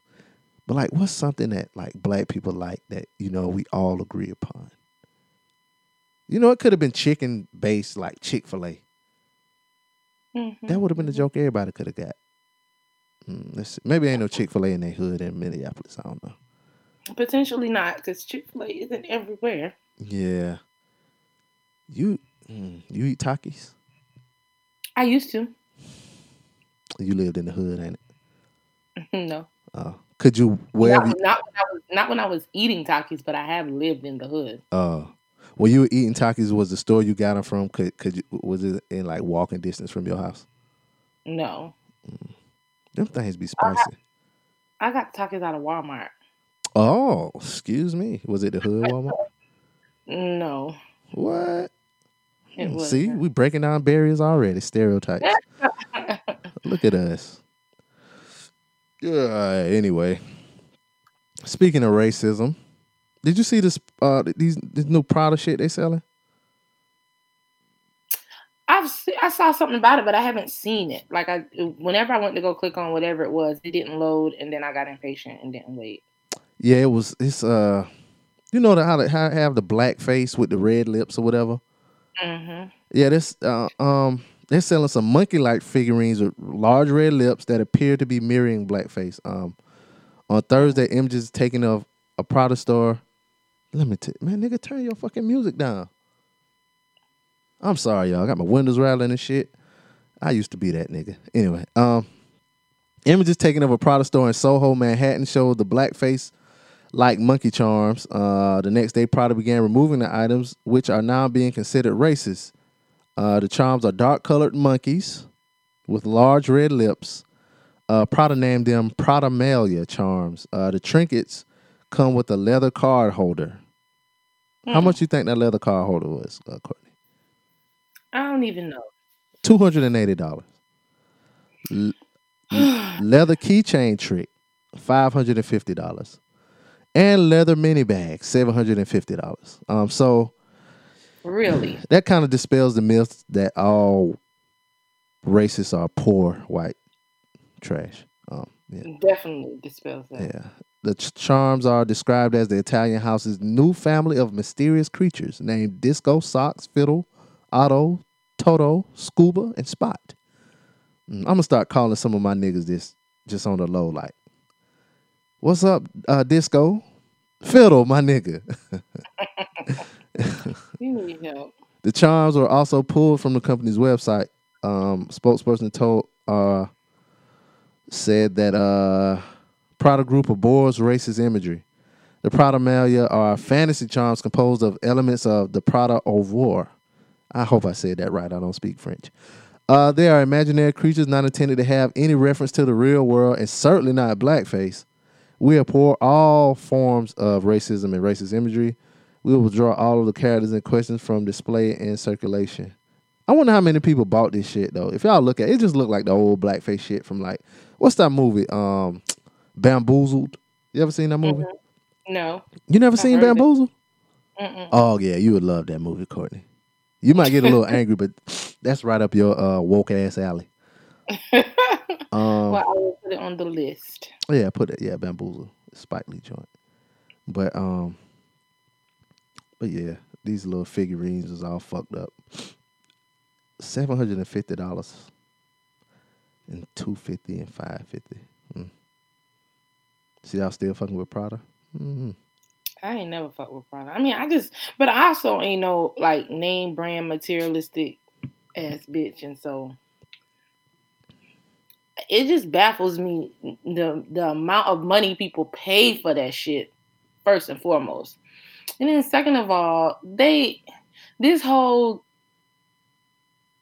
But like, what's something that like black people like that you know we all agree upon? You know, it could have been chicken based, like Chick Fil A. Mm-hmm. That would have been the joke everybody could have got. Mm. Maybe ain't no Chick Fil A in their hood in Minneapolis. I don't know. Potentially not, because Chick Fil A isn't everywhere. Yeah. You mm, you eat Takis? I used to. You lived in the hood, ain't it? [LAUGHS] no, Uh, could you wherever? not, not when I was not when I was eating Takis, but I have lived in the hood. uh, when you were eating Takis, was the store you got them from? Could could you was it in like walking distance from your house? No, Them things be spicy. I got Takis out of Walmart. Oh, excuse me. Was it the hood [LAUGHS] Walmart? No, What? was. See, we breaking down barriers already. Stereotypes. [LAUGHS] Look at us. Yeah. Anyway, speaking of racism, did you see this? Uh, these this new Prada shit they selling? I've se- I saw something about it, but I haven't seen it. Like I, whenever I went to go click on whatever it was, it didn't load, and then I got impatient and didn't wait. Yeah, it was. It's uh, you know the, how they how have the black face with the red lips or whatever. hmm Yeah, this uh, um, they're selling some monkey-like figurines with large red lips that appear to be mirroring blackface. Um, on Thursday, images taken of a Prada store. Let me tell man, nigga, turn your fucking music down. I'm sorry, y'all. I got my windows rattling and shit. I used to be that nigga. Anyway, um, images taken of a Prada store in Soho, Manhattan, showed the blackface like monkey charms. Uh, the next day, Prada began removing the items, which are now being considered racist. Uh, the charms are dark colored monkeys with large red lips. Uh, Prada named them Pradamalia charms. Uh, the trinkets come with a leather card holder. How much you think that leather card holder was, uh, Courtney? I don't even know. Two hundred and eighty dollars. [SIGHS] leather keychain trick, five hundred and fifty dollars, and leather mini bag, seven hundred and fifty dollars. Um, so Really? that kind of dispels the myth that all racists are poor white trash. Um, yeah, Definitely dispels that. yeah. The ch- charms are described as the Italian house's new family of mysterious creatures named Disco, Socks, Fiddle, Otto, Toto, Scuba, and Spot. Mm, I'm gonna start calling some of my niggas this just on the low, like, "What's up, uh, Disco? Fiddle, my nigga." [LAUGHS] [LAUGHS] [LAUGHS] The charms were also pulled from the company's website. Um, spokesperson told uh, said that uh, Prada Group abhors racist imagery. The Pradamalia are fantasy charms composed of elements of the Prada of war. I hope I said that right. I don't speak French. Uh, they are imaginary creatures not intended to have any reference to the real world and certainly not blackface. We abhor all forms of racism and racist imagery. We will withdraw all of the characters and questions from display and circulation. I wonder how many people bought this shit though. If y'all look at it, it just looked like the old blackface shit from like what's that movie? Um, Bamboozled. You ever seen that movie? No. You never I seen. Bamboozled? Oh yeah, you would love that movie, Courtney. You might get a little [LAUGHS] angry, but that's right up your uh, woke ass alley. Um, [LAUGHS] well, I will put it on the list. Yeah, put it. Yeah, bamboozle, Spike Lee joint. But um, but yeah, these little figurines is all fucked up. Seven hundred and fifty dollars, and two fifty and five fifty. Mm. See, y'all still fucking with Prada. hmm I ain't never fuck with Prada. I mean, I just, but I also ain't no like name brand materialistic ass bitch, and so it just baffles me the the amount of money people pay for that shit. First and foremost, and then second of all, they this whole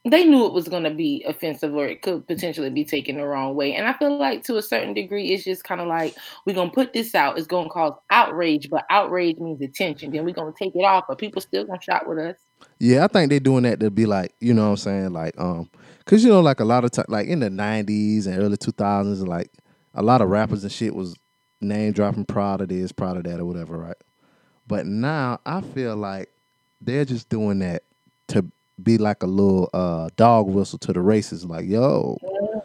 they knew it was going to be offensive or it could potentially be taken the wrong way. And I feel like to a certain degree, it's just kind of like we're going to put this out. It's going to cause outrage, but outrage means attention. Then we're going to take it off, but people still going to shop with us. Yeah, I think they're doing that to be like, you know what I'm saying? Like, um, cause you know, like a lot of time, like in the nineties and early two thousands, like a lot of rappers and shit was name dropping Prada this, proud of that, or whatever, right? But now I feel like they're just doing that to be like a little uh dog whistle to the racists, like, yo,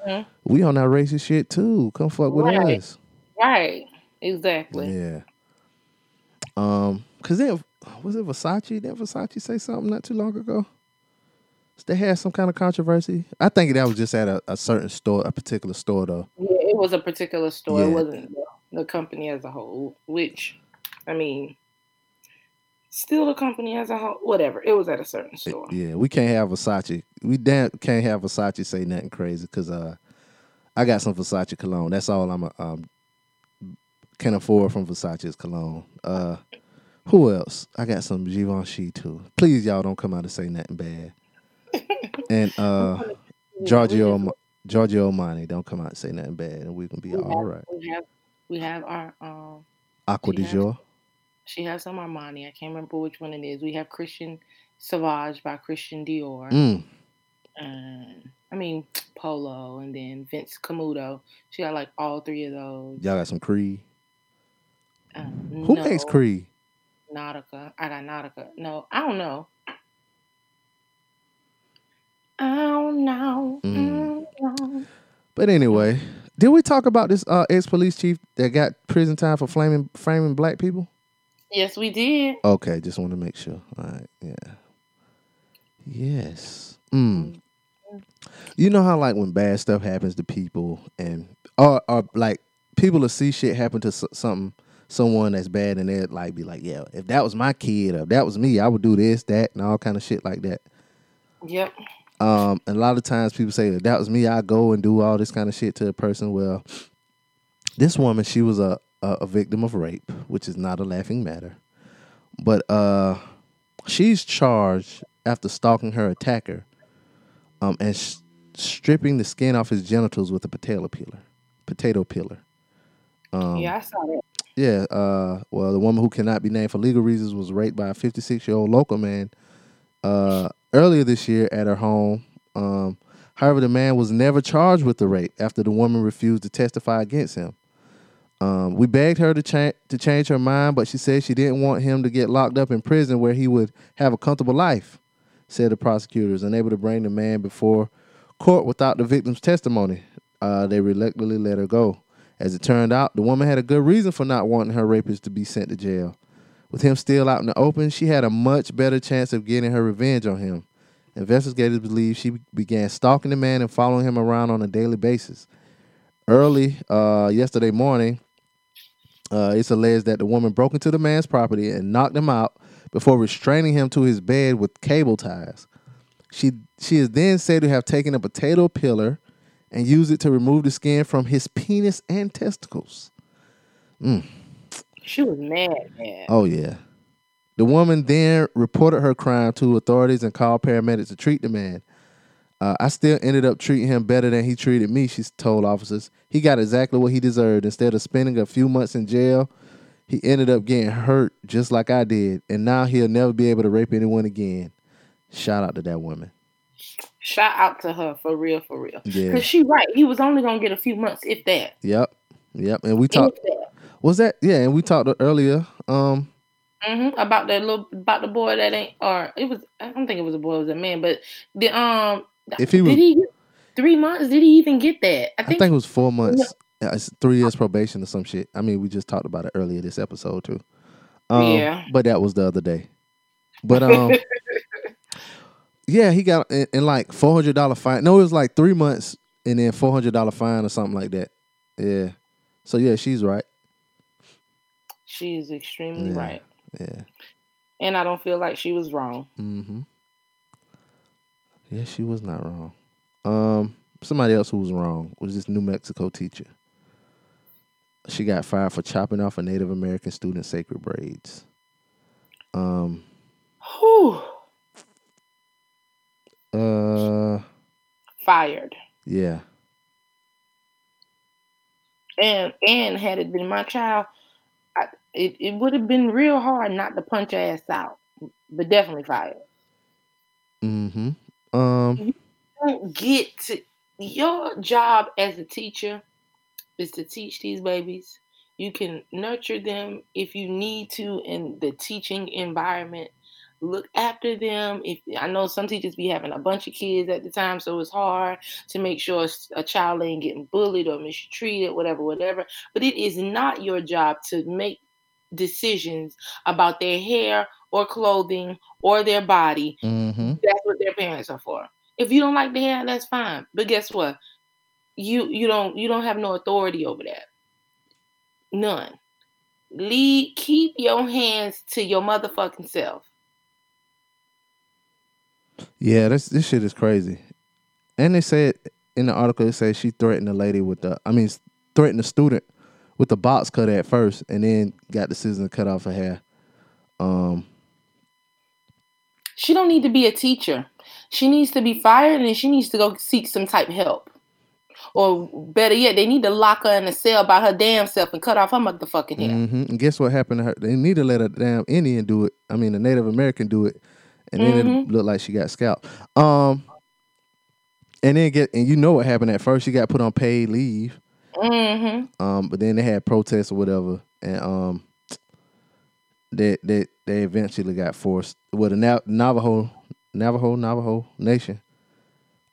Mhm. we on that racist shit too. Come fuck with Right. us. Right. Exactly. Yeah. Um, cause then was it Versace? Didn't Versace say something not too long ago? They had some kind of controversy. I think that was just at a, a certain store, a particular store though. Yeah, it was a particular store. It wasn't the, the company as a whole. Which, I mean, still the company as a whole. Whatever. It was at a certain store. Yeah, we can't have Versace. We damn can't have Versace say nothing crazy because uh, I got some Versace cologne. That's all I'm um can afford from Versace is cologne. Uh, who else? I got some Givenchy too. Please, y'all don't come out and say nothing bad. [LAUGHS] and uh, Giorgio Ma- Giorgio Armani, don't come out and say nothing bad, and we can be We all have, right. we have we have our um. Aqua she di has- jour. She has some Armani. I can't remember which one it is. We have Christian Savage by Christian Dior. Mm, And I mean Polo, and then Vince Camuto. She got like all three of those. y'all got some Creed. Um, Who no, makes Creed? Nautica. I got Nautica. No, I don't know. I don't know. I Mm. don't know. But anyway, did we talk about this uh, ex police chief that got prison time for flaming framing black people? Yes, we did. Okay, just want to make sure. All right, yeah. Yes. Mm. You know how like when bad stuff happens to people and or or like people will see shit happen to something someone that's bad and they'd like be like, yeah, if that was my kid or if that was me, I would do this, that, and all kind of shit like that. Yep. Um, and a lot of times people say if that was me, I go and do all this kind of shit to a person. Well, this woman, she was a, a a victim of rape, which is not a laughing matter. But uh, she's charged after stalking her attacker, um, and sh- stripping the skin off his genitals with a potato peeler. Potato peeler. Um, yeah, I saw that. yeah. Uh, well, the woman who cannot be named for legal reasons was raped by a 56 year old local man uh, earlier this year at her home. Um, however, the man was never charged with the rape after the woman refused to testify against him. Um, we begged her to change to change her mind, but she said she didn't want him to get locked up in prison where he would have a comfortable life. Said the prosecutors, unable to bring the man before court without the victim's testimony. Uh, they reluctantly let her go. As it turned out, the woman had a good reason for not wanting her rapist to be sent to jail. With him still out in the open, she had a much better chance of getting her revenge on him. Investigators believe she began stalking the man and following him around on a daily basis. Early uh, yesterday morning, uh, it's alleged that the woman broke into the man's property and knocked him out before restraining him to his bed with cable ties. She she is then said to have taken a potato peeler and used it to remove the skin from his penis and testicles. She was mad, man. Oh yeah. The woman then reported her crime to authorities and called paramedics to treat the man. Uh, I still ended up treating him better than he treated me, she told officers. He got exactly what he deserved. Instead of spending a few months in jail, he ended up getting hurt just like I did. And now he'll never be able to rape anyone again. Shout out to that woman. Shout out to her for real, for real. Yeah. Cause she right. He was only gonna get a few months, if that. Yep. Yep. And we talked was that yeah, and we talked earlier. Um hmm About that little about the boy that ain't or it was I don't think it was a boy, it was a man, but the um If he was- did he three months? Did he even get that? I I think, think, it was four months. Yeah, it's three years probation or some shit. I mean, we just talked about it earlier this episode too. Um, Yeah. But that was the other day. But um, [LAUGHS] yeah, he got in, in like four hundred dollar fine. No, it was like three months and then four hundred dollar fine or something like that. Yeah. So yeah, she's right. she is extremely Yeah. right. Yeah. And I don't feel like she was wrong. Mm-hmm. Yeah, she was not wrong. Um, somebody else who was wrong was this New Mexico teacher. She got fired for chopping off a Native American student's sacred braids. Um, Whew. uh, Fired. yeah, And and had it been my child, I, it, it would have been real hard not to punch her ass out. But definitely fired. mm-hmm. Um, you don't get to your job as a teacher is to teach these babies. You can nurture them if you need to in the teaching environment. Look after them. If I know some teachers be having a bunch of kids at the time, so it's hard to make sure a child ain't getting bullied or mistreated, whatever, whatever. But it is not your job to make decisions about their hair or clothing or their body mm-hmm. that's what their parents are for. If you don't like the hair, that's fine. But guess what? you you don't you don't have no authority over that. None. Lead keep your hands to your motherfucking self. Yeah, this this shit is crazy. And they said in the article, it says she threatened the lady with the, I mean, threatened the student with the box cut at first, and then got the scissors cut off her hair. Um, She don't need to be a teacher. She needs to be fired and she needs to go seek some type of help. Or better yet, they need to lock her in a cell by her damn self and cut off her motherfucking hair. mhm. And guess what happened to her? They need to let a damn Indian do it. I mean, a Native American do it, and then Mm-hmm. it looked like she got scalped. Um, and then get and you know what happened at first? She got put on paid leave. Mm-hmm. Um, but then they had protests or whatever, and um, that they they eventually got forced. Well, the Na- Navajo Navajo Navajo Nation,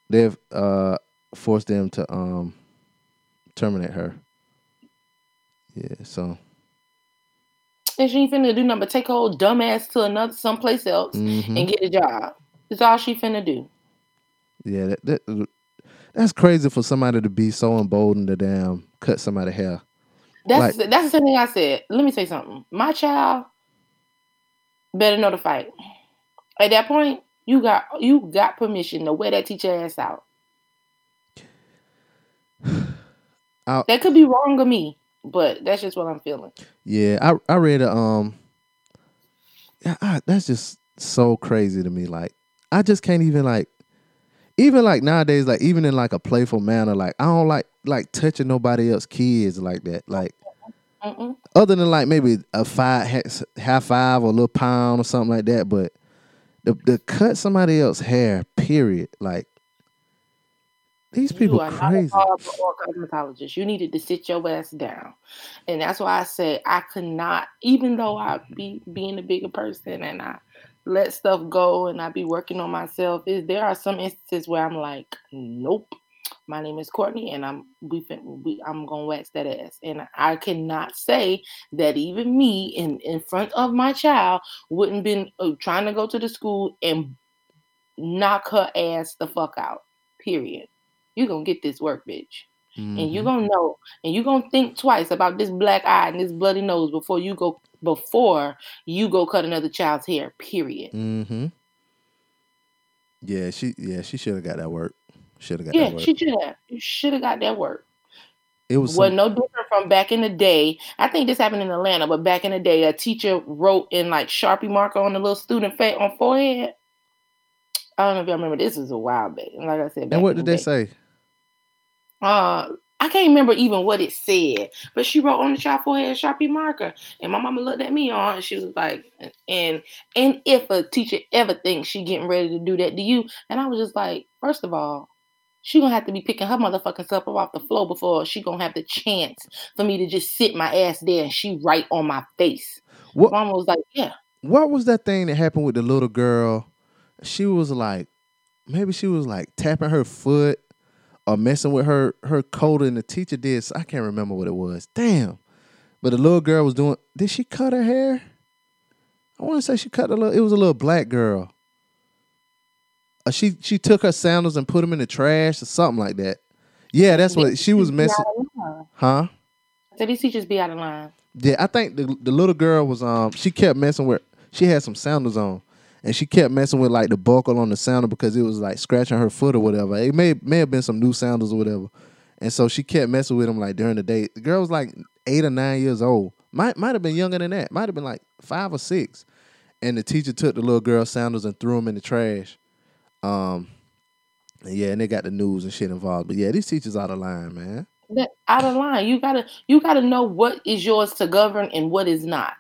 they've uh forced them to um terminate her. Yeah, so And she ain't finna do nothing but take her old dumb ass to another someplace else mhm. and get a job. That's all she finna do. yeah, that, that that's crazy for somebody to be so emboldened to damn cut somebody's hair. That's Like- that's the same thing I said. Let me say something. My child better know the fight. At that point, you got you got permission to wear that teacher ass out. [SIGHS] Out. That could be wrong of me, but that's just what I'm feeling. Yeah, I I read a um. Yeah, I, that's just so crazy to me. Like, I just can't even like, even like nowadays, like even in like a playful manner, like I don't like like touching nobody else kids like that. Like, Mm-mm. other than like maybe a five ha- half five or a little pound or something like that, but the the cut somebody else hair, period. Like, these people you are crazy. not a cosmetologist. You needed to sit your ass down, and that's why I said I could not. Even though I be being a bigger person and I let stuff go and I be working on myself, is there are some instances where I'm like, nope. My name is Courtney, and I'm we, we I'm gonna wax that ass, and I cannot say that even me in in front of my child wouldn't been uh, trying to go to the school and knock her ass the fuck out. Period. You gonna get this work, bitch, and you Mhm. gonna know, and you gonna think twice about this black eye and this bloody nose before you go before you go cut another child's hair. Period. Mm-hmm. Yeah, she yeah she should have got that work. Should have got Yeah, that work. she should have. You should have got that work. it was was some, no different from back in the day. I think this happened in Atlanta, but back in the day, a teacher wrote in like Sharpie marker on the little student face on forehead. I don't know if y'all remember. This was a while back. Like I said, back and what did the they day. say? Uh, I can't remember even what it said, but she wrote on the child forehead Sharpie marker, and my mama looked at me on, and she was like, "And and if a teacher ever thinks she getting ready to do that to you," and I was just like, first of all, she gonna have to be picking her motherfucking stuff up off the floor before she gonna have the chance for me to just sit my ass there and she right on my face. What Mama was like, "Yeah, what was that thing that happened with the little girl? She was like, maybe she was like tapping her foot or messing with her her coat, and the teacher did. So I can't remember what it was. Damn. But the little girl was doing. Did she cut her hair? I want to say she cut a little. It was a little black girl. Uh, she she took her sandals and put them in the trash or something like that. Yeah, that's what she was messing. Huh? So these teachers be out of line. Yeah, I think the the little girl was um she kept messing with she had some sandals on and she kept messing with like the buckle on the sandal because it was like scratching her foot or whatever. It may may have been some new sandals or whatever. And so she kept messing with them like during the day. The girl was like eight or nine years old. Might might have been younger than that. Might have been like five or six. And the teacher took the little girl's sandals and threw them in the trash. Um yeah, and they got the news and shit involved. But yeah, these teachers out of line, man. That out of line. You gotta you gotta know what is yours to govern and what is not.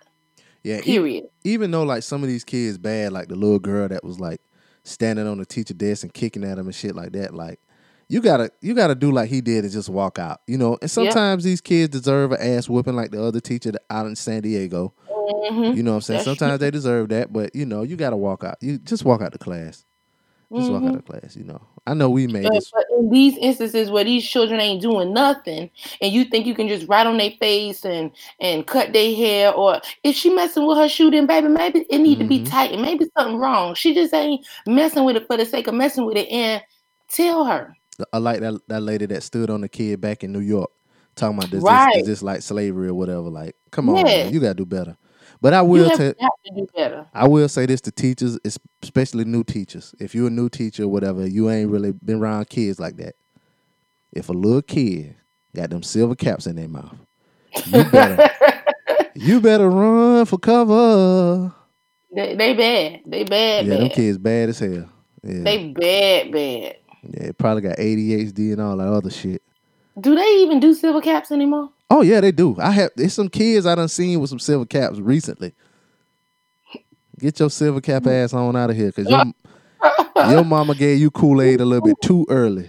Yeah, e- Period. even though like some of these kids bad, like the little girl that was like standing on the teacher desk and kicking at him and shit like that, like you gotta you gotta do like he did and just walk out, you know. And sometimes these kids deserve an ass whooping like the other teacher out in San Diego. Mhm. You know what I'm saying? That's Sometimes they deserve that, but you know you gotta walk out. You just walk out the class. Just walk out of class. You know. I know we made But, this. but in these instances where these children ain't doing nothing, and you think you can just write on their face and and cut their hair, or if she messing with her shoe, then baby, maybe it need to be Mhm. tight, and maybe something wrong. She just ain't messing with it for the sake of messing with it. And tell her, I like that that lady that stood on the kid back in New York, talking about this, Right. this is this like slavery or whatever. Like, come on, Yeah. man, you gotta do better. But I will tell got to do better. I will say this to teachers, especially new teachers. If you're a new teacher or whatever, you ain't really been around kids like that. If a little kid got them silver caps in their mouth, you better [LAUGHS] you better run for cover. They, they bad. They bad. Yeah, them kids bad as hell. Yeah, They bad. Bad. yeah, probably got ADHD and all that other shit. Do they even do silver caps anymore? Oh yeah, they do. I have there's some kids I done seen with some silver caps recently. Get your silver cap mm. ass on out of here, cause your, your [LAUGHS] mama gave you Kool Aid a little bit too early.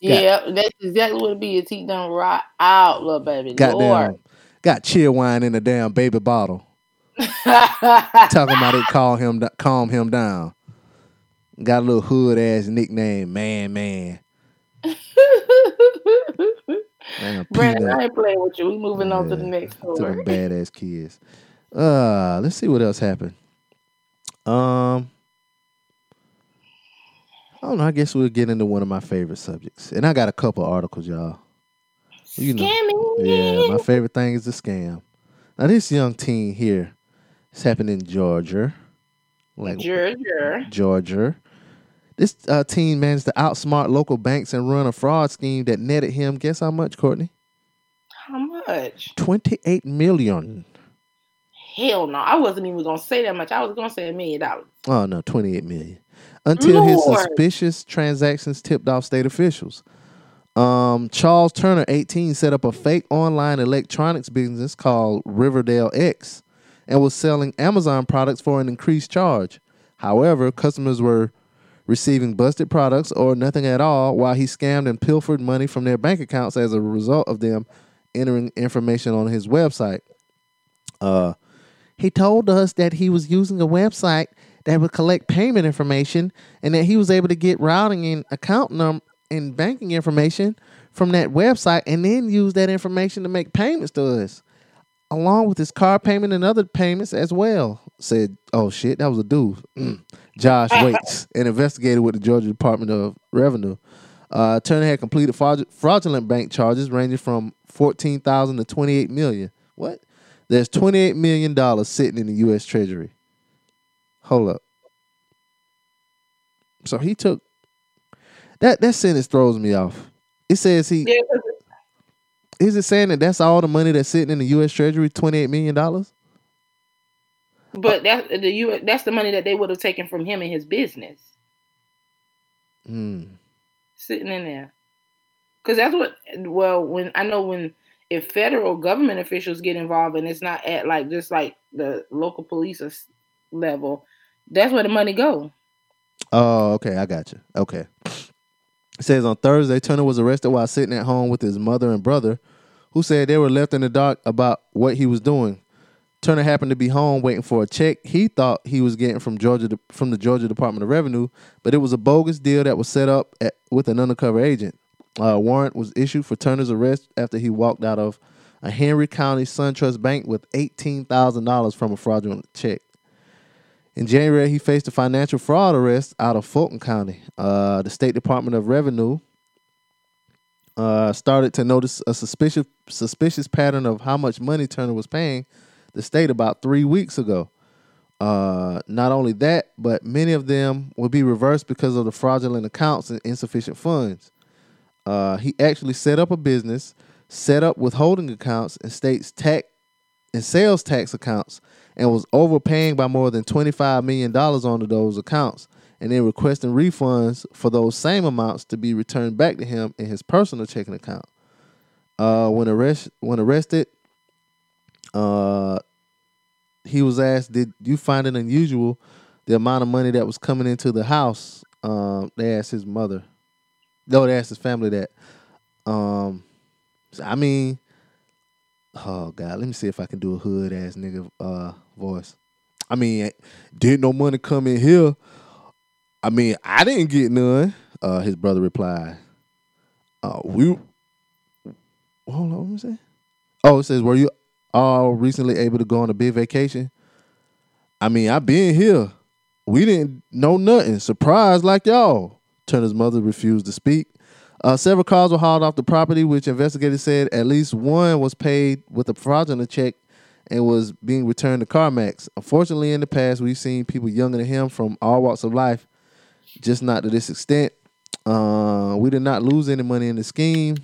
Yeah, that's exactly what it be. Is he done right out, little baby. Goddamn, Lord. got chill wine in a damn baby bottle. [LAUGHS] Talking about it, call him, calm him down. Got a little hood ass nickname, man, man. [LAUGHS] Brandon. I ain't playing with you. We moving on to the next next to story. badass kids. Uh, let's see what else happened. Um, I don't know. I guess we'll get into one of my favorite subjects, and I got a couple articles, y'all. You know, Scamming. yeah, my favorite thing is the scam. Now, this young teen here, it's happened in Georgia, like Georgia. Georgia. This uh, teen managed to outsmart local banks and run a fraud scheme that netted him. Guess how much, Courtney? How much? Twenty-eight million. Hell no. I wasn't even gonna say that much. I was gonna say a million dollars. Oh no, 28 million. Until his suspicious transactions tipped off state officials. Um, Charles Turner, 18, set up a fake online electronics business called Riverdale X and was selling Amazon products for an increased charge. However, customers were receiving busted products or nothing at all while he scammed and pilfered money from their bank accounts as a result of them entering information on his website. Uh, he told us that he was using a website that would collect payment information and that he was able to get routing and account number and banking information from that website and then use that information to make payments to us along with his car payment and other payments as well said oh shit that was a dude Mm. josh [LAUGHS] waits an investigator with the georgia department of revenue uh, turner had completed fraudulent bank charges ranging from 14000 to 28 million what there's 28 million dollars sitting in the U.S. Treasury. Hold up. So he took that. That sentence throws me off. It says he Yeah, is it saying that that's all the money that's sitting in the U.S. Treasury, 28 million dollars. but that's the you that's the money that they would have taken from him and his business Hmm. sitting in there. Cause that's what well when I know when if federal government officials get involved and it's not at like just like the local police level, that's where the money go. Oh, okay, I got you. Okay. It says on Thursday, Turner was arrested while sitting at home with his mother and brother, who said they were left in the dark about what he was doing. Turner happened to be home waiting for a check he thought he was getting from Georgia from the Georgia Department of Revenue, but it was a bogus deal that was set up at, with an undercover agent. A warrant was issued for Turner's arrest after he walked out of a Henry County SunTrust Bank with eighteen thousand dollars from a fraudulent check. In January, he faced a financial fraud arrest out of Fulton County. Uh, the State Department of Revenue uh, started to notice a suspicious suspicious pattern of how much money Turner was paying the state about three weeks ago. Uh, not only that, but many of them will be reversed because of the fraudulent accounts and insufficient funds. Uh, he actually set up a business, set up withholding accounts and states tax and sales tax accounts, and was overpaying by more than $25 million onto those accounts, and then requesting refunds for those same amounts to be returned back to him in his personal checking account. Uh, when arrest when arrested, uh, he was asked, "Did you find it unusual the amount of money that was coming into the house?" Um, they asked his mother. No, they asked his family that. Um, I mean, oh god, let me see if I can do a hood ass nigga uh voice. I mean, didn't no money come in here. I mean, I didn't get none. Uh, his brother replied, uh, "We hold on, me see. Oh, it says, were you all recently able to go on a big vacation? I mean, I been here. We didn't know nothing. Surprised like y'all. Turner's mother refused to speak. Uh, several cars were hauled off the property, which investigators said at least one was paid with a fraudulent check and was being returned to CarMax. Unfortunately, in the past, we've seen people younger than him from all walks of life, just not to this extent. Uh, we did not lose any money in the scheme,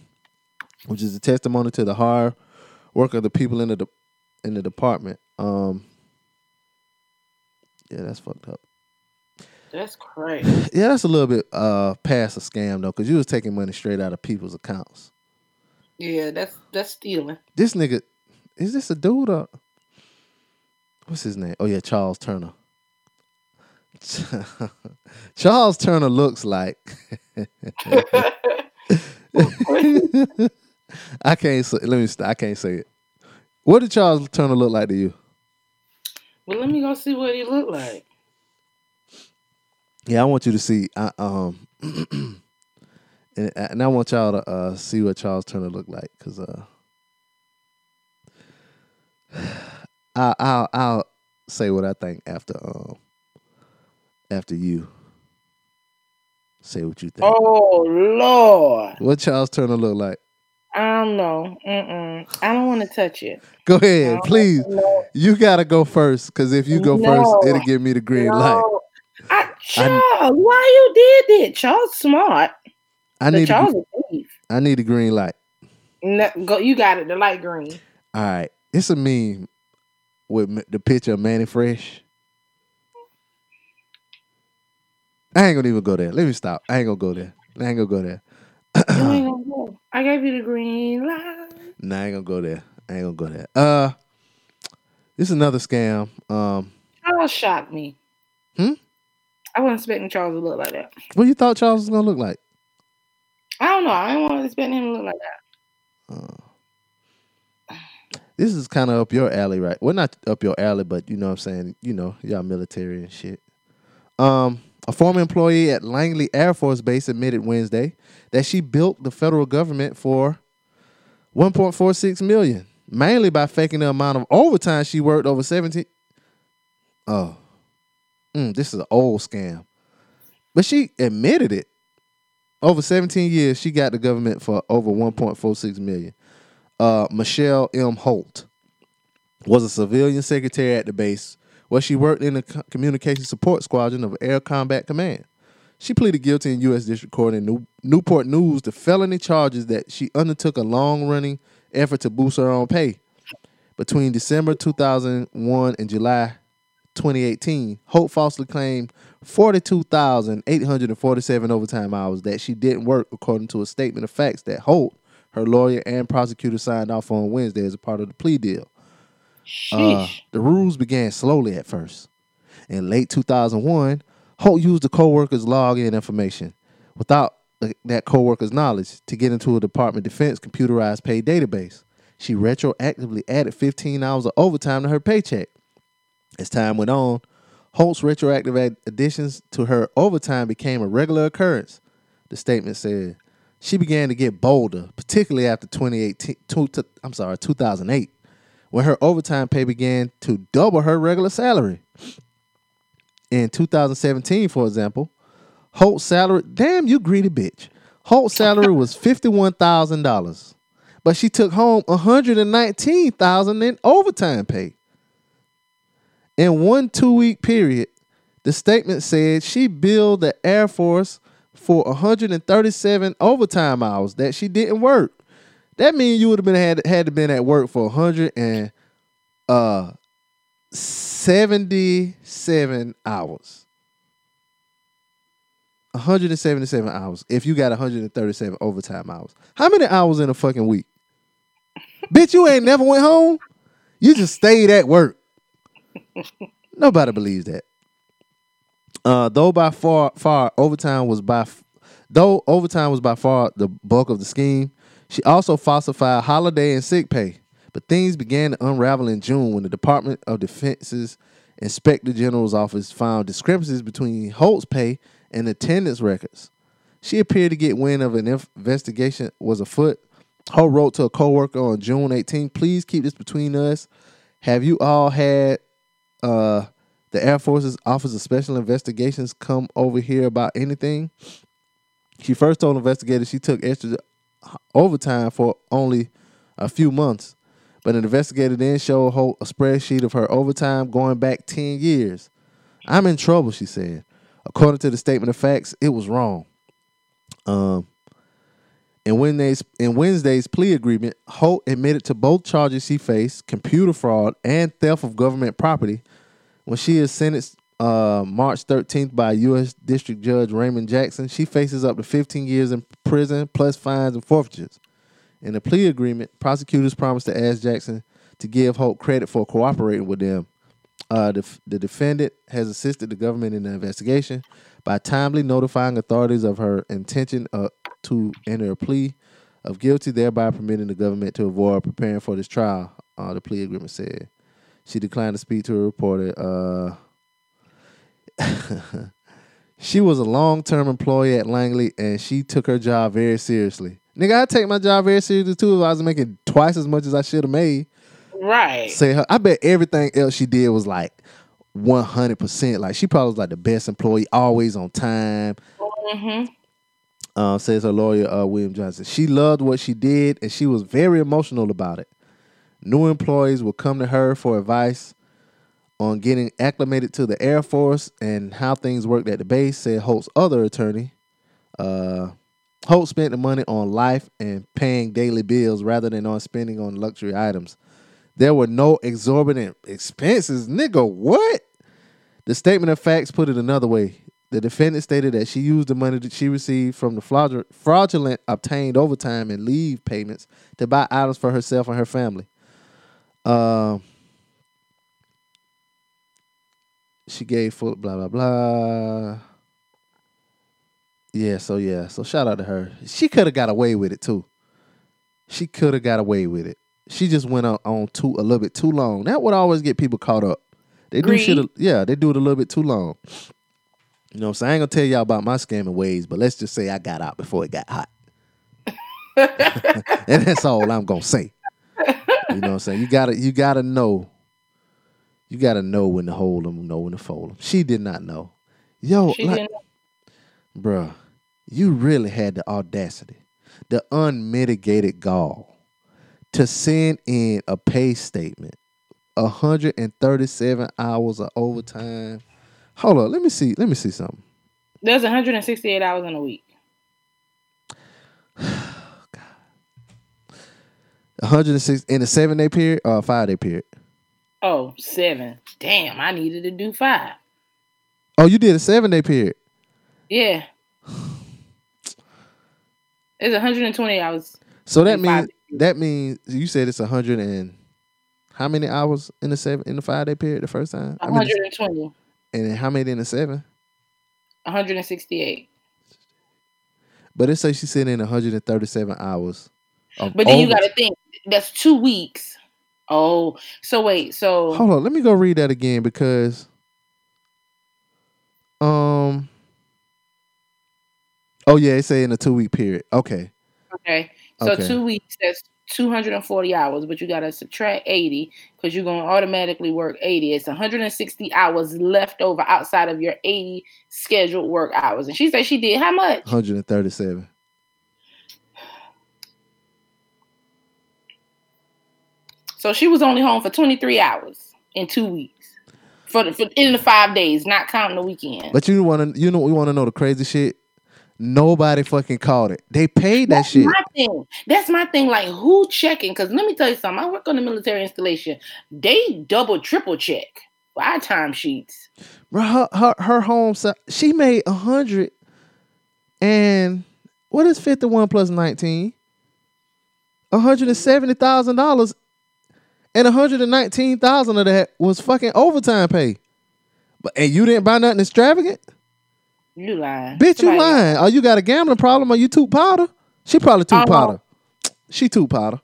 which is a testimony to the hard work of the people in the de- in the department. Um, yeah, that's fucked up. That's crazy. Yeah, that's a little bit uh past a scam though, because you was taking money straight out of people's accounts. Yeah, that's that's stealing. This nigga, is this a dude or what's his name? Oh yeah, Charles Turner. [LAUGHS] Charles Turner looks like [LAUGHS] I can't say. Let me. st- I can't say it. What did Charles Turner look like to you? Well, let me go see what he look like. Yeah, I want you to see. I, um, [CLEARS THROAT] and, and I want y'all to uh, see what Charles Turner looked like, cause uh, [SIGHS] I, I'll I'll say what I think after um after you say what you think. Oh Lord, What Charles Turner look like? I don't know. Mm-mm. I don't want to touch it. Go ahead, please. You gotta go first, cause if you go No. first, it'll give me the green light. I, Charles, why you did that? Charles smart. I need Charles a. I need a green light. No, go, you got it. The light green. All right, it's a meme with the picture of Mannie Fresh. I ain't gonna even go there. Let me stop. I ain't gonna go there. I ain't gonna go there. You [CLEARS THROAT] ain't gonna go. I gave you the green light. Nah, I ain't gonna go there. I ain't gonna go there. Uh, this is another scam. Um, Charles shocked me. Hmm? I wasn't expecting Charles to look like that. what you thought Charles was gonna look like? I don't know. I didn't want to expect him to look like that. This is kind of up your alley, right? Well, not up your alley, but you know what I'm saying. You know, y'all military and shit. Um, a former employee at Langley Air Force Base admitted Wednesday that she built the federal government for 1.46 million, mainly by faking the amount of overtime she worked over 17. Oh, Mm, this is an old scam, but she admitted it. Over 17 years, she got the government for over 1.46 million uh, Michelle M. Holt was a civilian secretary at the base where she worked in the communication support squadron of Air Combat Command. She pleaded guilty in U.S. District Court in New- Newport News to felony charges that she undertook a long running effort to boost her own pay. Between December 2001 and July 2018, Holt falsely claimed 42,847 overtime hours that she didn't work, according to a statement of facts that Holt, her lawyer, and prosecutor signed off on Wednesday as a part of the plea deal. Uh, the rules began slowly at first. In late 2001, Holt used the co-worker's login information without that co-worker's knowledge to get into a Department of Defense computerized pay database. She retroactively added 15 hours of overtime to her paycheck. As time went on, Holt's retroactive ad- additions to her overtime became a regular occurrence. The statement said she began to get bolder, particularly after 2018. Two, t- I'm sorry, 2008, when her overtime pay began to double her regular salary. In 2017, for example, Holt's salary, damn you greedy bitch. Holt's salary was $51,000, but she took home 119,000 in overtime pay. In one two week period, the statement said she billed the Air Force for 137 overtime hours that she didn't work. That means you would have been had had to been at work for 100 and uh 77 hours. 177 hours if you got 137 overtime hours. How many hours in a fucking week? Bitch, you ain't never went home. You just stayed at work. Nobody believes that. Uh, though by far, far overtime was by, f- though overtime was by far the bulk of the scheme. She also falsified holiday and sick pay. But things began to unravel in June when the Department of Defense's Inspector General's office found discrepancies between Holt's pay and attendance records. She appeared to get wind of an investigation was afoot. Holt wrote to a coworker on June 18, please keep this between us. Have you all had uh, the Air Force's Office of Special Investigations come over here about anything? She first told investigators she took extra overtime for only a few months, but an investigator then showed Holt a spreadsheet of her overtime going back 10 years. I'm in trouble, she said. According to the statement of facts, it was wrong. Um, in Wednesday's, in Wednesday's plea agreement, Holt admitted to both charges she faced computer fraud and theft of government property when she is sentenced uh, March 13th by U.S. District Judge Raymond Jackson. She faces up to 15 years in prison plus fines and forfeitures. In the plea agreement, prosecutors promised to ask Jackson to give Holt credit for cooperating with them. Uh, the, the defendant has assisted the government in the investigation by timely notifying authorities of her intention uh, to enter a plea of guilty, thereby permitting the government to avoid preparing for this trial. Uh, the plea agreement said she declined to speak to a reporter. Uh, [LAUGHS] she was a long term employee at Langley, and she took her job very seriously. Nigga, I take my job very seriously too. If I was making twice as much as I should have made. Right. Say her, I bet everything else she did was like one hundred percent. Like she probably was like the best employee, always on time. hmm uh, says her lawyer uh, William Johnson. She loved what she did, and she was very emotional about it. New employees would come to her for advice on getting acclimated to the Air Force and how things worked at the base. Said Holt's other attorney. Uh, Holt spent the money on life and paying daily bills rather than on spending on luxury items. There were no exorbitant expenses. Nigga, what? The statement of facts put it another way. The defendant stated that she used the money that she received from the fraudulent obtained overtime and leave payments to buy items for herself and her family. Uh, she gave full blah blah blah. Yeah, so yeah, so shout out to her. She could have got away with it too. She could have got away with it. She just went on, on too a little bit too long. That would always get people caught up. They do shit. Yeah, they do it a little bit too long. You know, what I'm saying? I ain't gonna tell y'all about my scamming ways, but let's just say I got out before it got hot, [LAUGHS] [LAUGHS] and that's all I'm gonna say. You know what I'm saying? You gotta, you gotta know. You gotta know when to hold them, know when to fold them. She did not know. Yo, She like- bruh, you really had the audacity, the unmitigated gall to send in a pay statement, 137 hours of overtime. Hold on, let me see. Let me see something. There's 168 hours in a week. [SIGHS] [SIGHS] [SIGHS] 106 in a seven day period or a five day period. Oh, seven. Damn, I needed to do five. Oh, you did a seven day period. Yeah. It's 120 hours. So that means that means you said it's 100 and how many hours in the seven in the five day period the first time? I mean, 120. and then how many in the seven? 168. But it says she said in 137 hours. But then you got to think that's two weeks. Oh, so wait. So Hold on, let me go read that again because um Oh yeah, it say in a two week period. Okay. okay, so Okay. two weeks. That's 240 hours. But you got to subtract 80 because you're gonna automatically work 80. It's 160 hours left over outside of your 80 scheduled work hours. And she said she did how much? 137. So she was only home for 23 hours in two weeks. For the for, in the five days, not counting the weekend. But you want to you know we want to know the crazy shit? Nobody fucking caught it. They paid that That's shit. my thing. That's my thing. Like, who checking? Because let me tell you something. I work on the military installation. They double, triple check our time sheets. Bro, her, her, her home she made a hundred and what is 51 plus 19 $170,000 and 119,000 of that was fucking overtime pay. But and you didn't buy nothing extravagant? You lying? bitch you Somebody- lying. oh you got a gambling problem? Or you too powder? She probably too Uh-huh. powder. She too powder.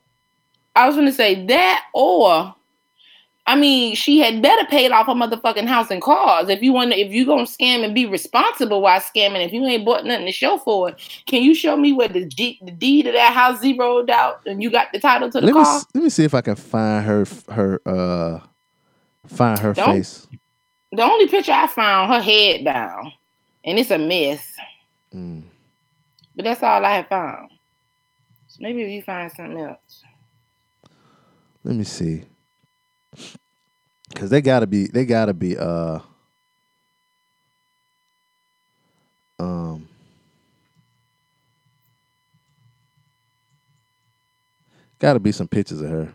I was gonna say that, or I mean, she had better paid off her motherfucking house and cars. If you want, to, if you gonna scam and be responsible while scamming, if you ain't bought nothing to show for it, can you show me where the deed, the deed of that house zeroed out and you got the title to the let me car? s- let me see if I can find her her uh find her face The only picture I found, her head down, and it's a mess. Mm. But that's all I have found. So maybe if you find something else. Let me see. Cause they gotta be they gotta be uh um gotta be some pictures of her.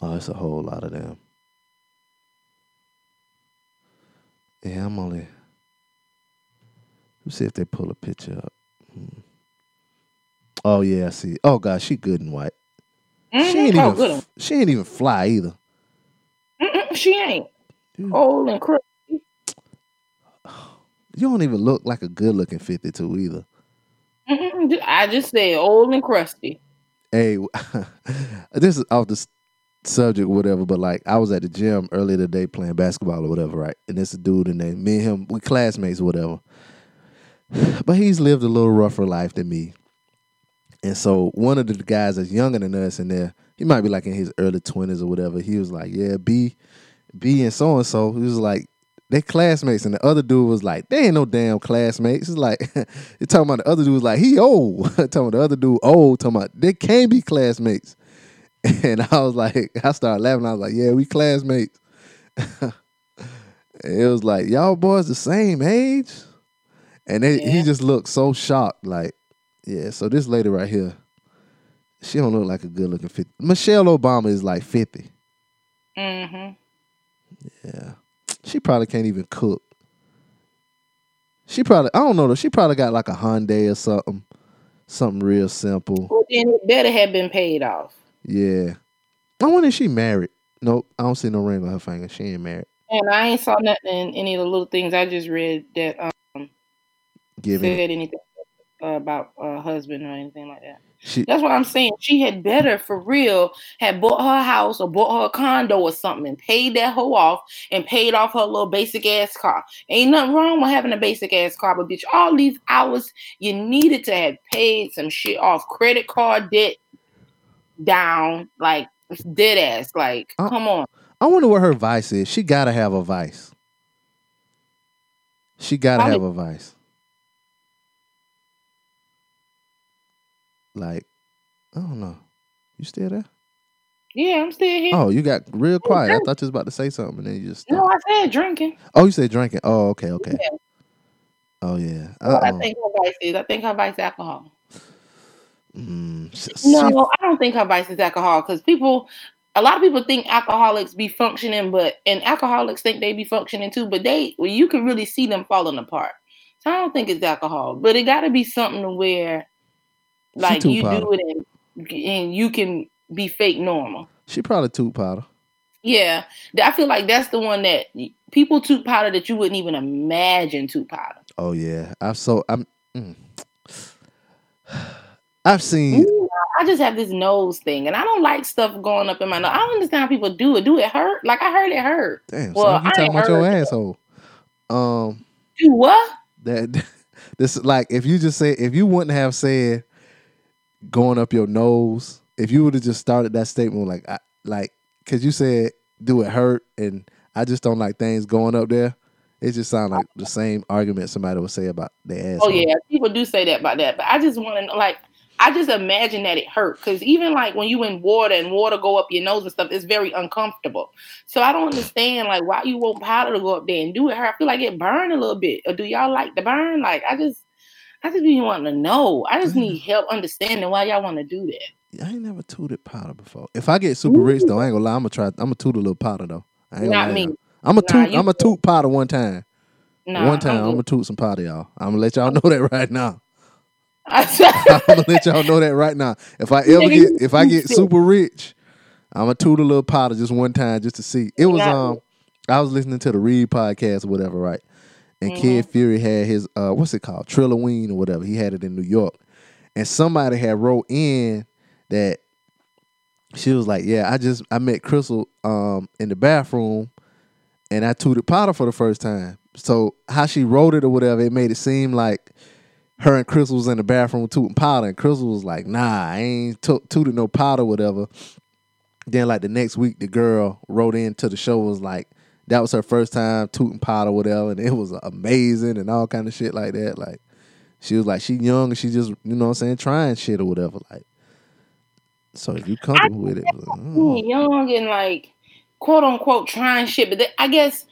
Oh, it's a whole lot of them. Yeah, I'm only. Let's see if they pull a picture up. Hmm. Oh yeah, I see. Oh god, she good and white. She Mhm. ain't Oh, even. good. She ain't even fly either. Mm-mm, she ain't Mm. old and crooked. You don't even look like a good looking fifty two either. Mm-mm, I just said old and crusty. Hey, [LAUGHS] this is off the subject, whatever. But like, I was at the gym earlier today playing basketball or whatever, right? And this dude, and then me and him, we classmates or whatever. [SIGHS] But he's lived a little rougher life than me. And so one of the guys that's younger than us in there, he might be like in his early twenties or whatever. He was like, "Yeah, B, B, and so and so." He was like, "They classmates," and the other dude was like, "They ain't no damn classmates." It's like [LAUGHS] you talking about the other dude was like, "He old." [LAUGHS] talking about the other dude old. Talking about they can't be classmates. [LAUGHS] And I was like, I started laughing. I was like, "Yeah, we classmates." it was like y'all boys the same age, and they, he just looked so shocked. Like, yeah. So this lady right here, she don't look like a good looking fifty. Michelle Obama is like fifty. Mm-hmm. Yeah, she probably can't even cook. She probably I don't know though. She probably got like a Hyundai or something, something real simple. Well, then it better have been paid off. Yeah. I wonder if she married. Nope, I don't see no ring on her finger. She ain't married. And I ain't saw nothing in any of the little things I just read that um Giving said anything uh, about a husband or anything like that. she That's what I'm saying. She had better, for real, had bought her house or bought her a condo or something and paid that hoe off and paid off her little basic ass car. Ain't nothing wrong with having a basic ass car, but bitch, all these hours you needed to have paid some shit off, credit card debt down, like dead ass. Like, Uh, come on. I wonder what her vice is. She gotta have a vice. She gotta Probably- have a vice. Like, I don't know. You still there? Yeah, I'm still here. Oh, you got real quiet. I thought you was about to say something, and then you just. no. I said drinking. Oh, you said drinking. Oh, okay, okay. Yeah. Oh yeah. What I Uh-uh. think her vice is. I think her vice is alcohol. Mm, No, she- I don't think her vice is alcohol because people, a lot of people think alcoholics be functioning, but and alcoholics think they be functioning too, but they, well, you can really see them falling apart. So I don't think it's alcohol, but it got to be something to where, like you powder. do it and and you can be fake normal. She probably toot powder. Yeah, I feel like that's the one that people toot powder that you wouldn't even imagine toot powder. Oh yeah. I've so I'm. Mm. [SIGHS] I've seen. Ooh, I just have this nose thing, and I don't like stuff going up in my nose. I don't understand how people do it. Do it hurt? Like I heard it hurt. Damn, Well, son, you I talking about your it. asshole. Um, Do what? that [LAUGHS] this is like if you just say if you wouldn't have said going up your nose, if you would have just started that statement like I like because you said do it hurt, and I just don't like things going up there. It just sounds like the same argument somebody would say about their ass. Oh yeah, people do say that about that, but I just want to like, I just imagine that it hurt because even like when you in water and water go up your nose and stuff, it's very uncomfortable. So I don't understand like why you want powder to go up there and do it hurt. I feel like it burn a little bit, or do y'all like the burn? Like I just, I just be wanting to know. I just need help understanding why y'all want to do that. I ain't never tooted powder before. If I get super rich though, I ain't gonna lie. I'm gonna try. I'm gonna toot a little powder though. I ain't Not me. I'm gonna Nah, toot. I'm good. toot powder one time. Nah, one time, I'm, I'm gonna toot some powder, y'all. I'm gonna let y'all know that right now. [LAUGHS] I'm gonna let y'all know that right now. If I ever get, if I get super rich, I'm gonna toot a little powder just one time just to see. It was um, I was listening to the Read podcast or whatever, right? And Mm-hmm. Kid Fury had his uh, what's it called, Trilloween or whatever. He had it in New York, and somebody had wrote in that she was like, "Yeah, I just I met Crissle um in the bathroom, and I tooted powder for the first time." So how she wrote it or whatever, it made it seem like her and Crissle was in the bathroom tooting powder, and Crissle was like, "Nah, I ain't to- tooted no powder, whatever." Then like the next week, the girl wrote in to the show was like, that was her first time tooting pot or whatever, and it was amazing and all kind of shit like that. Like she was like she young and she just you know what I'm saying trying shit or whatever. Like so if you comfortable with it, mm, being young and like quote unquote trying shit, but I guess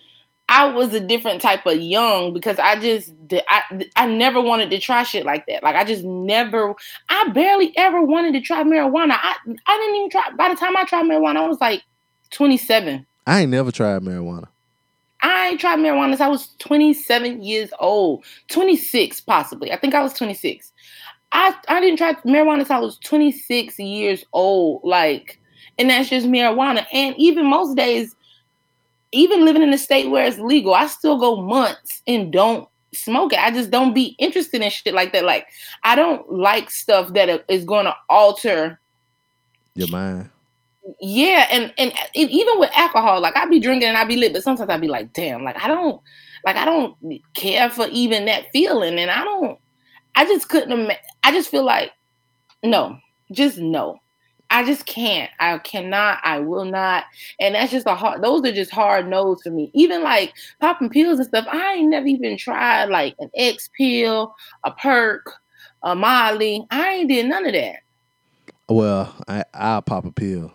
I was a different type of young because I just I I never wanted to try shit like that. Like I just never I barely ever wanted to try marijuana. I I didn't even try by the time I tried marijuana, I was like 27. I ain't never tried marijuana. I ain't tried marijuana since I was 27 years old. 26 possibly. I think I was 26. I I didn't try marijuana until I was 26 years old. Like, and that's just marijuana. And even most days, even living in a state where it's legal, I still go months and don't smoke it. I just don't be interested in shit like that. Like, I don't like stuff that is going to alter Your mind. Yeah, and and uh, e- even with alcohol, like I'd be drinking and I'd be lit, but sometimes I'd be like, damn, like I don't, like I don't care for even that feeling, and I don't, I just couldn't. I just feel like, no, just no. I just can't. I cannot. I will not. And that's just a hard. Those are just hard no's for me. Even like popping pills and stuff. I ain't never even tried like an X pill, a perk, a Molly. I ain't did none of that. Well, I I'll pop a pill.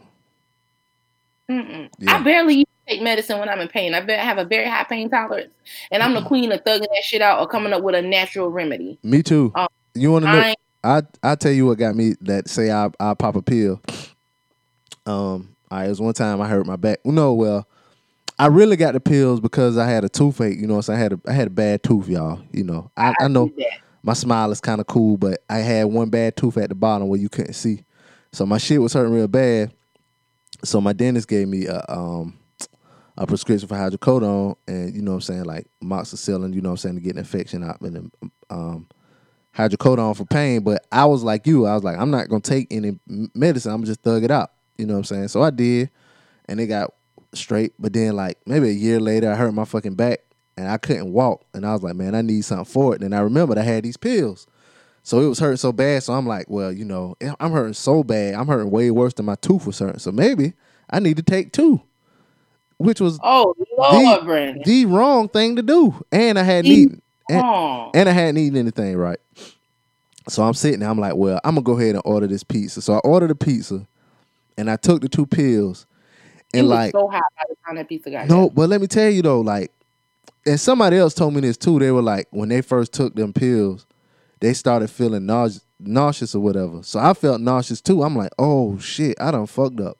Mm-mm. Yeah. I barely take medicine when I'm in pain. I have a very high pain tolerance, and I'm the queen of thugging that shit out or coming up with a natural remedy. Me too. Um, you want to know? I I I tell you what got me that say I I pop a pill. Um, I it was one time I hurt my back. No, well, I really got the pills because I had a toothache. You know, saying I had a I had a bad tooth, y'all. You know, I, I know my smile is kind of cool, but I had one bad tooth at the bottom where you couldn't see, so my shit was hurting real bad. So my dentist gave me a um a prescription for hydrocodone and you know what I'm saying like amoxicillin, you know what I'm saying to get an infection out and um hydrocodone for pain, but I was like you. I was like, I'm not gonna take any medicine. I'm just thug it out. You know what I'm saying? So I did, and it got straight. But then, like maybe a year later, I hurt my fucking back, and I couldn't walk. And I was like, man, I need something for it. And I remembered I had these pills, so it was hurting so bad. So I'm like, well, you know, I'm hurting so bad. I'm hurting way worse than my tooth was hurting. So maybe I need to take two, which was Oh Lord, Brandon. the wrong thing to do. And I hadn't eaten. And- and I hadn't eaten anything right. So I'm sitting there, I'm like, well, I'm gonna go ahead and order this pizza. So I ordered a pizza and I took the two pills. And like so high by the time that pizza got no, here. but let me tell you though, like, and somebody else told me this too. They were like, when they first took them pills, they started feeling nause- nauseous or whatever. So I felt nauseous too. I'm like, oh shit, I done fucked up.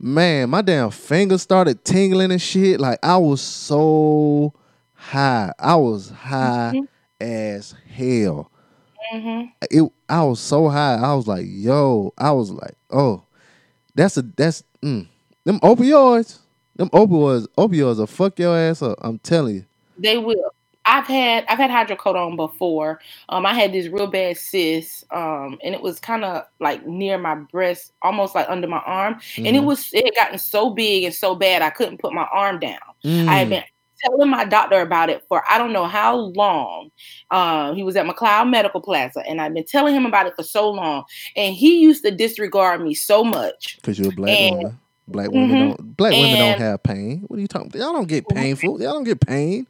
Man, my damn fingers started tingling and shit. Like I was so high. I was high as hell. Mhm. It I was so high. I was like, yo, I was like, oh, that's a that's mm. them opioids. Them opioids, opioids will fuck your ass up. I'm telling you. They will. I've had I've had hydrocodone before. Um, I had this real bad cyst, um, and it was kind of like near my breast, almost like under my arm, and it Mhm. was it had gotten so big and so bad I couldn't put my arm down. I Mm. had been telling my doctor about it for I don't know how long. Um, he was at McLeod Medical Plaza, and I've been telling him about it for so long, and he used to disregard me so much. Cause you're a black And- woman. Black women Mhm. don't black women don't have pain. What are you talking? Y'all don't get painful. Y'all don't get pain.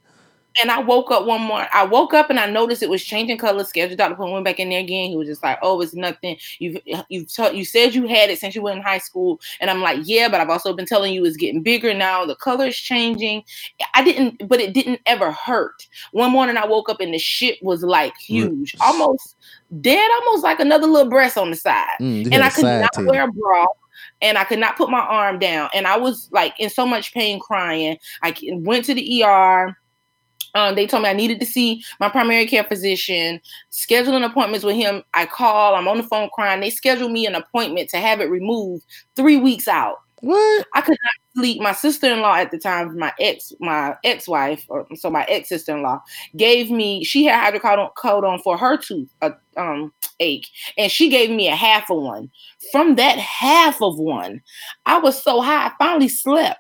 And I woke up one morning. I woke up and I noticed it was changing colors. Scheduled doctor went back in there again. He was just like, "Oh, it's nothing. You've you've t- you said you had it since you were in high school." And I'm like, "Yeah, but I've also been telling you it's getting bigger now. The color is changing. I didn't, but it didn't ever hurt. One morning I woke up and the shit was like huge, almost dead, almost like another little breast on the side Mm, and I could not to you. wear a bra, and I could not put my arm down, and I was like in so much pain, crying. I went to the ER. Um, they told me I needed to see my primary care physician, scheduling appointments with him. I call, I'm on the phone crying. They scheduled me an appointment to have it removed three weeks out. What? I could not sleep. My sister-in-law at the time, my ex, my ex-wife, or so my ex-sister-in-law, gave me. She had hydrocodone for her tooth uh, um, ache, and she gave me a half of one. From that half of one, I was so high, I finally slept.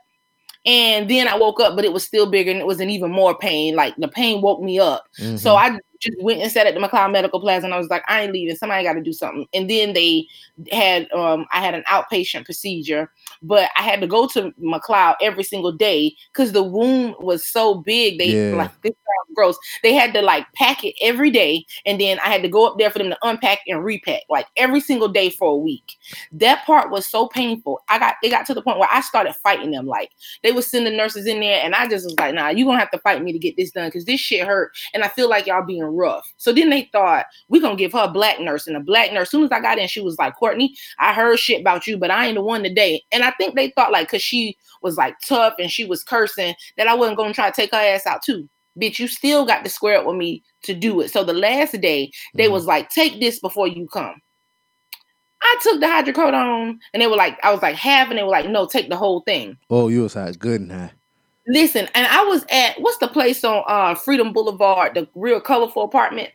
And then I woke up, but it was still bigger and it was in even more pain. Like the pain woke me up. So Mhm. I just went and sat at the McLeod Medical Plaza, and I was like, I ain't leaving. Somebody got to do something. And then they had, um, I had an outpatient procedure, but I had to go to McLeod every single day because the wound was so big. They Yeah. like this sounds gross. They had to like pack it every day, and then I had to go up there for them to unpack and repack like every single day for a week. That part was so painful. I got it got to the point where I started fighting them. Like they would send the nurses in there, and I just was like, "Nah, you gonna have to fight me to get this done because this shit hurt, and I feel like y'all being rough." So then they thought we gonna give her a black nurse, and a black nurse. As soon as I got in, she was like, "Courtney, I heard shit about you, but I ain't the one today." And I think they thought like, cause she was like tough and she was cursing, that I wasn't gonna try to take her ass out too. Bitch, you still got to square up with me to do it. So the last day, they Mhm. was like, "Take this before you come." I took the hydrocodone and they were like, I was like half, and they were like, no, take the whole thing. Oh, you was high, good and high. Listen, and I was at what's the place on uh Freedom Boulevard, the real colorful apartment,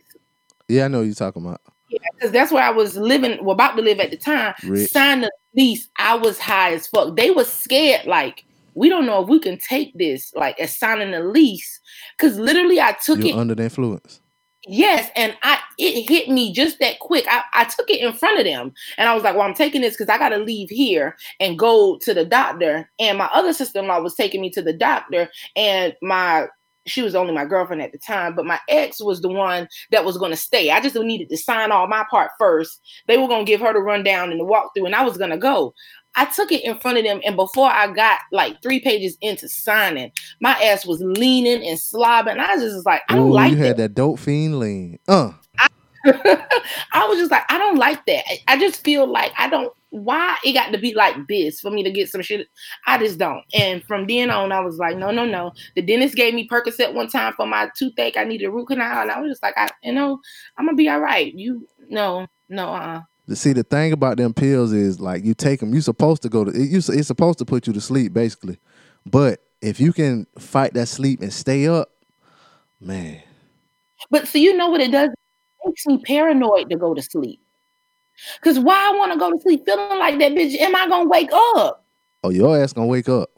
Yeah, I know what you're talking about. Yeah, because that's where I was living, well, about to live at the time. Rich. Signed the lease, I was high as fuck. They was scared, like we don't know if we can take this, like as signing the lease, because literally I took You it. under the influence. Yes, and I it hit me just that quick. I, I took it in front of them and I was like, Well, I'm taking this because I gotta leave here and go to the doctor. And my other sister-in-law was taking me to the doctor, and my she was only my girlfriend at the time, but my ex was the one that was gonna stay. I just needed to sign all my part first. They were gonna give her the rundown and the walkthrough, and I was gonna go. I took it in front of them, and before I got like three pages into signing, my ass was leaning and slobbing. I just was like, I don't Ooh, like you that. had that dope fiend lean. Uh, [LAUGHS] I was just like, I don't like that. I- I just feel like I don't. Why it got to be like this for me to get some shit? I just don't. And from then on, I was like, no, no, no. The dentist gave me Percocet one time for my toothache. I needed a root canal, and I was just like, I, you know, I'm gonna be all right. You, no, no, uh, see, the thing about them pills is like you take them. You supposed to go to. It, you, it's supposed to put you to sleep, basically. But if you can fight that sleep and stay up, man, But so you know what it does? It makes me paranoid to go to sleep. Cause why I want to go to sleep feeling like that bitch? Am I gonna wake up? oh, your ass gonna wake up.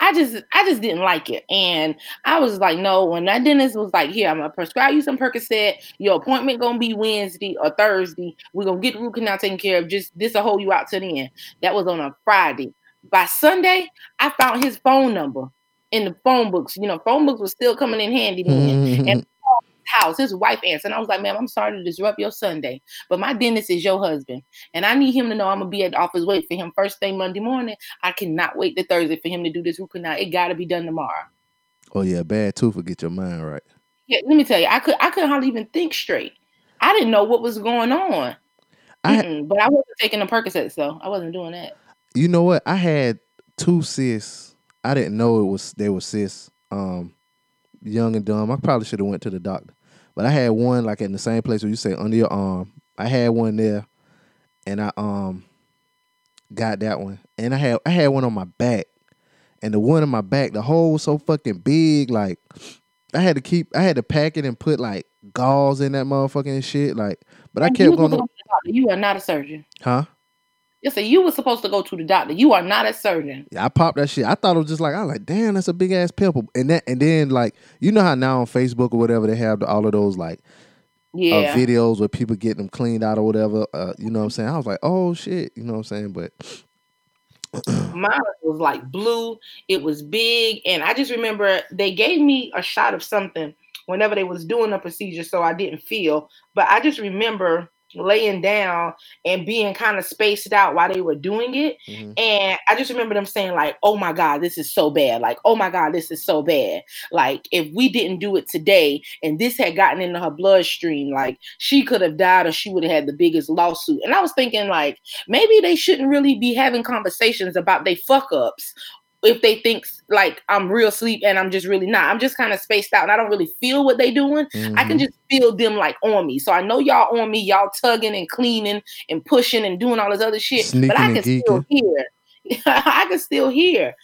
I just I just didn't like it. And I was like, no, when that dentist was like, here, I'm gonna prescribe you some Percocet, your appointment gonna be Wednesday or Thursday. We're gonna get the root canal taken care of. Just this will hold you out to the end. That was on a Friday. By Sunday, I found his phone number in the phone books. You know, phone books was still coming in handy then. And mm-hmm. House. His wife answered. And I was like, ma'am, I'm sorry to disrupt your Sunday, but my dentist is your husband. And I need him to know I'm gonna be at the office wait for him first thing Monday morning. I cannot wait to Thursday for him to do this root canal. It gotta be done tomorrow. oh yeah, bad tooth will get your mind right. Yeah, let me tell you, I could I couldn't hardly even think straight. I didn't know what was going on. I- Mm-mm, but I wasn't taking the Percocets though. I wasn't doing that. You know what? I had two cysts. I didn't know it was they were cysts. Um, young and dumb. I probably should have went to the doctor, but I had one like in the same place where you say under your arm. I had one there, and I um got that one, and I had I had one on my back, and the one on my back, the hole was so fucking big, like I had to keep, I had to pack it and put like gauze in that motherfucking shit, like. But I kept going, supposed to go to the doctor. You are not a surgeon. huh? Yes, sir. You were supposed to go to the doctor. You are not a surgeon. Yeah, I popped that shit. I thought it was just like I was like, damn, that's a big ass pimple. And that and then like you know how now on Facebook or whatever they have all of those like Yeah. uh, videos where people get them cleaned out or whatever. Uh, you know what I'm saying? I was like, oh shit, you know what I'm saying? But [CLEARS THROAT] Mine was like blue. It was big, and I just remember they gave me a shot of something whenever they was doing the procedure, so I didn't feel. But I just remember laying down and being kind of spaced out while they were doing it, Mhm. and I just remember them saying like, "Oh my god, this is so bad!" Like, "Oh my god, this is so bad!" Like, if we didn't do it today, and this had gotten into her bloodstream, like she could have died, or she would have had the biggest lawsuit. And I was thinking like maybe they shouldn't really be having conversations about they fuck ups if they think like I'm real sleep and I'm just really not. I'm just kind of spaced out and I don't really feel what they doing. I can Mhm. just feel them like on me. So I know y'all on me, y'all tugging and cleaning and pushing and doing all this other shit. Sneaking but I can still hear. [LAUGHS] I can still hear.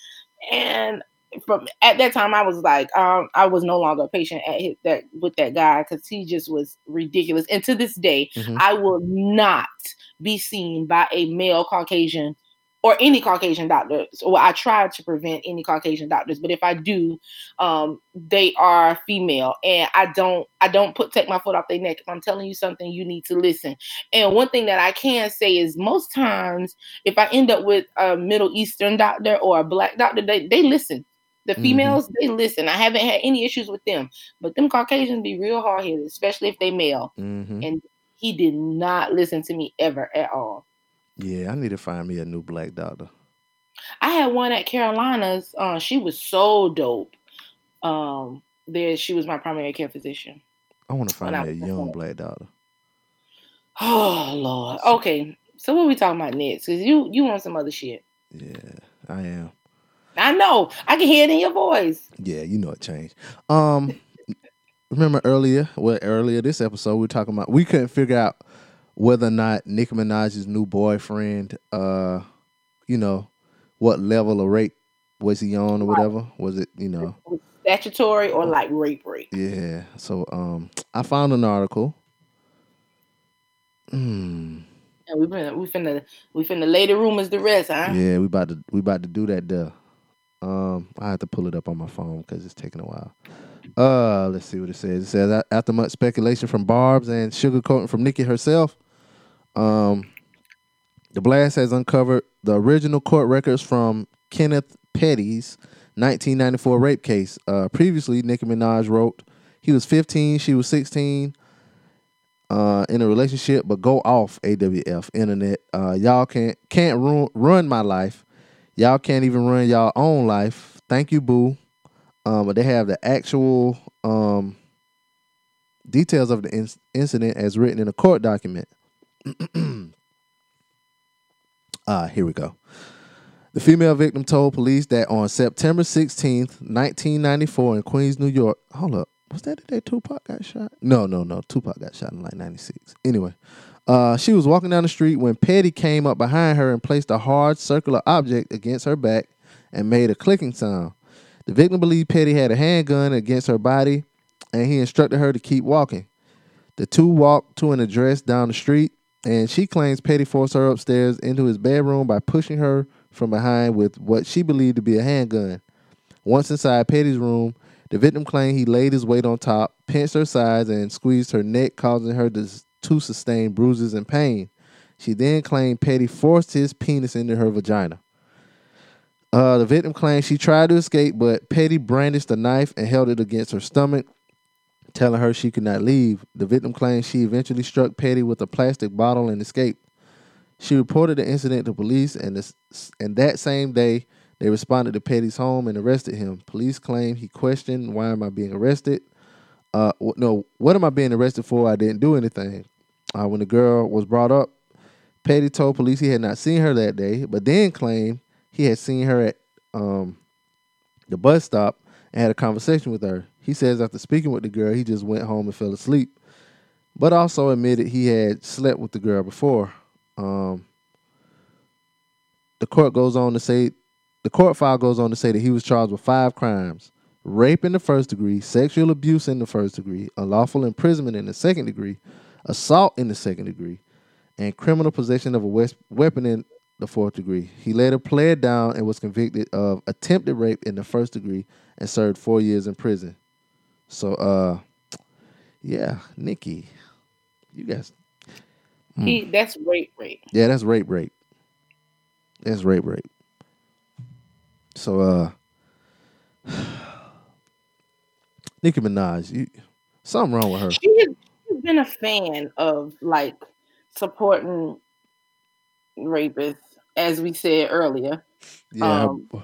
And from at that time, I was like, um, I was no longer a patient at his, that with that guy because he just was ridiculous. And to this day, Mhm. I will not be seen by a male Caucasian or any Caucasian doctors. Well, I try to prevent any Caucasian doctors, but if I do, um, they are female, and I don't I don't put take my foot off their neck. If I'm telling you something, you need to listen. And one thing that I can say is most times, if I end up with a Middle Eastern doctor or a black doctor, they they listen. The Mhm. females they listen. I haven't had any issues with them, but them Caucasians be real hard headed, especially if they male. hmm And he did not listen to me ever at all. Yeah, I need to find me a new black doctor. I had one at Carolina's. Uh, she was so dope. Um, there she was my primary care physician. I want to find me a young young. black doctor. [SIGHS] Oh Lord. Okay, so what we talking about next? Cause you you want some other shit. Yeah, I am. I know. I can hear it in your voice. Yeah, you know it changed. Um, [LAUGHS] remember earlier? Well, earlier this episode we were talking about we couldn't figure out whether or not Nicki Minaj's new boyfriend, uh, you know, what level of rape was he on or whatever? Was it you know? Statutory or like rape rape. Yeah. So um, I found an article. Hmm. We finna we finna we finna lay the rumors the rest, huh? Yeah, we about to we about to do that there. Um, I have to pull it up on my phone because it's taking a while. Uh, let's see what it says. It says after much speculation from Barbz and sugarcoating from Nicki herself, um, the blast has uncovered the original court records from Kenneth Petty's 1994 rape case. Uh, previously, Nicki Minaj wrote he was 15, she was 16 uh, in a relationship, but go off AWF internet. Uh, y'all can't can't ruin, run my life. Y'all can't even run y'all own life. Thank you, boo. Um, but they have the actual um, details of the in- incident as written in a court document. [CLEARS THROAT] Ah, here we go. The female victim told police that on September 16th, 1994, in Queens, New York. Hold up. Was that the day Tupac got shot? No, no, no. Tupac got shot in like 96. Anyway, uh, she was walking down the street when Petty came up behind her and placed a hard circular object against her back and made a clicking sound. The victim believed Petty had a handgun against her body and he instructed her to keep walking. The two walked to an address down the street, and she claims Petty forced her upstairs into his bedroom by pushing her from behind with what she believed to be a handgun. Once inside Petty's room, the victim claimed he laid his weight on top, pinched her sides, and squeezed her neck, causing her to, to sustain bruises and pain. She then claimed Petty forced his penis into her vagina. Uh, the victim claimed she tried to escape, but Petty brandished a knife and held it against her stomach, telling her she could not leave. The victim claimed she eventually struck Petty with a plastic bottle and escaped. She reported the incident to police, and, this, and that same day, they responded to Petty's home and arrested him. Police claim he questioned, "Why am I being arrested? Uh, no, what am I being arrested for? I didn't do anything." Uh, when the girl was brought up, Petty told police he had not seen her that day, but then claimed he had seen her at um, the bus stop and had a conversation with her. He says after speaking with the girl, he just went home and fell asleep, but also admitted he had slept with the girl before. Um, the court goes on to say the court file goes on to say that he was charged with five crimes rape in the first degree, sexual abuse in the first degree, unlawful imprisonment in the second degree, assault in the second degree, and criminal possession of a weapon in the fourth degree. He later pled down and was convicted of attempted rape in the first degree and served four years in prison. So, uh, yeah, Nicki, you guys, He that's rape rape. yeah, that's rape, rape. That's rape, rape. So, uh, [SIGHS] Nicki Minaj, you, something wrong with her. She has she's been a fan of like supporting rapists, as we said earlier. Yeah, um, her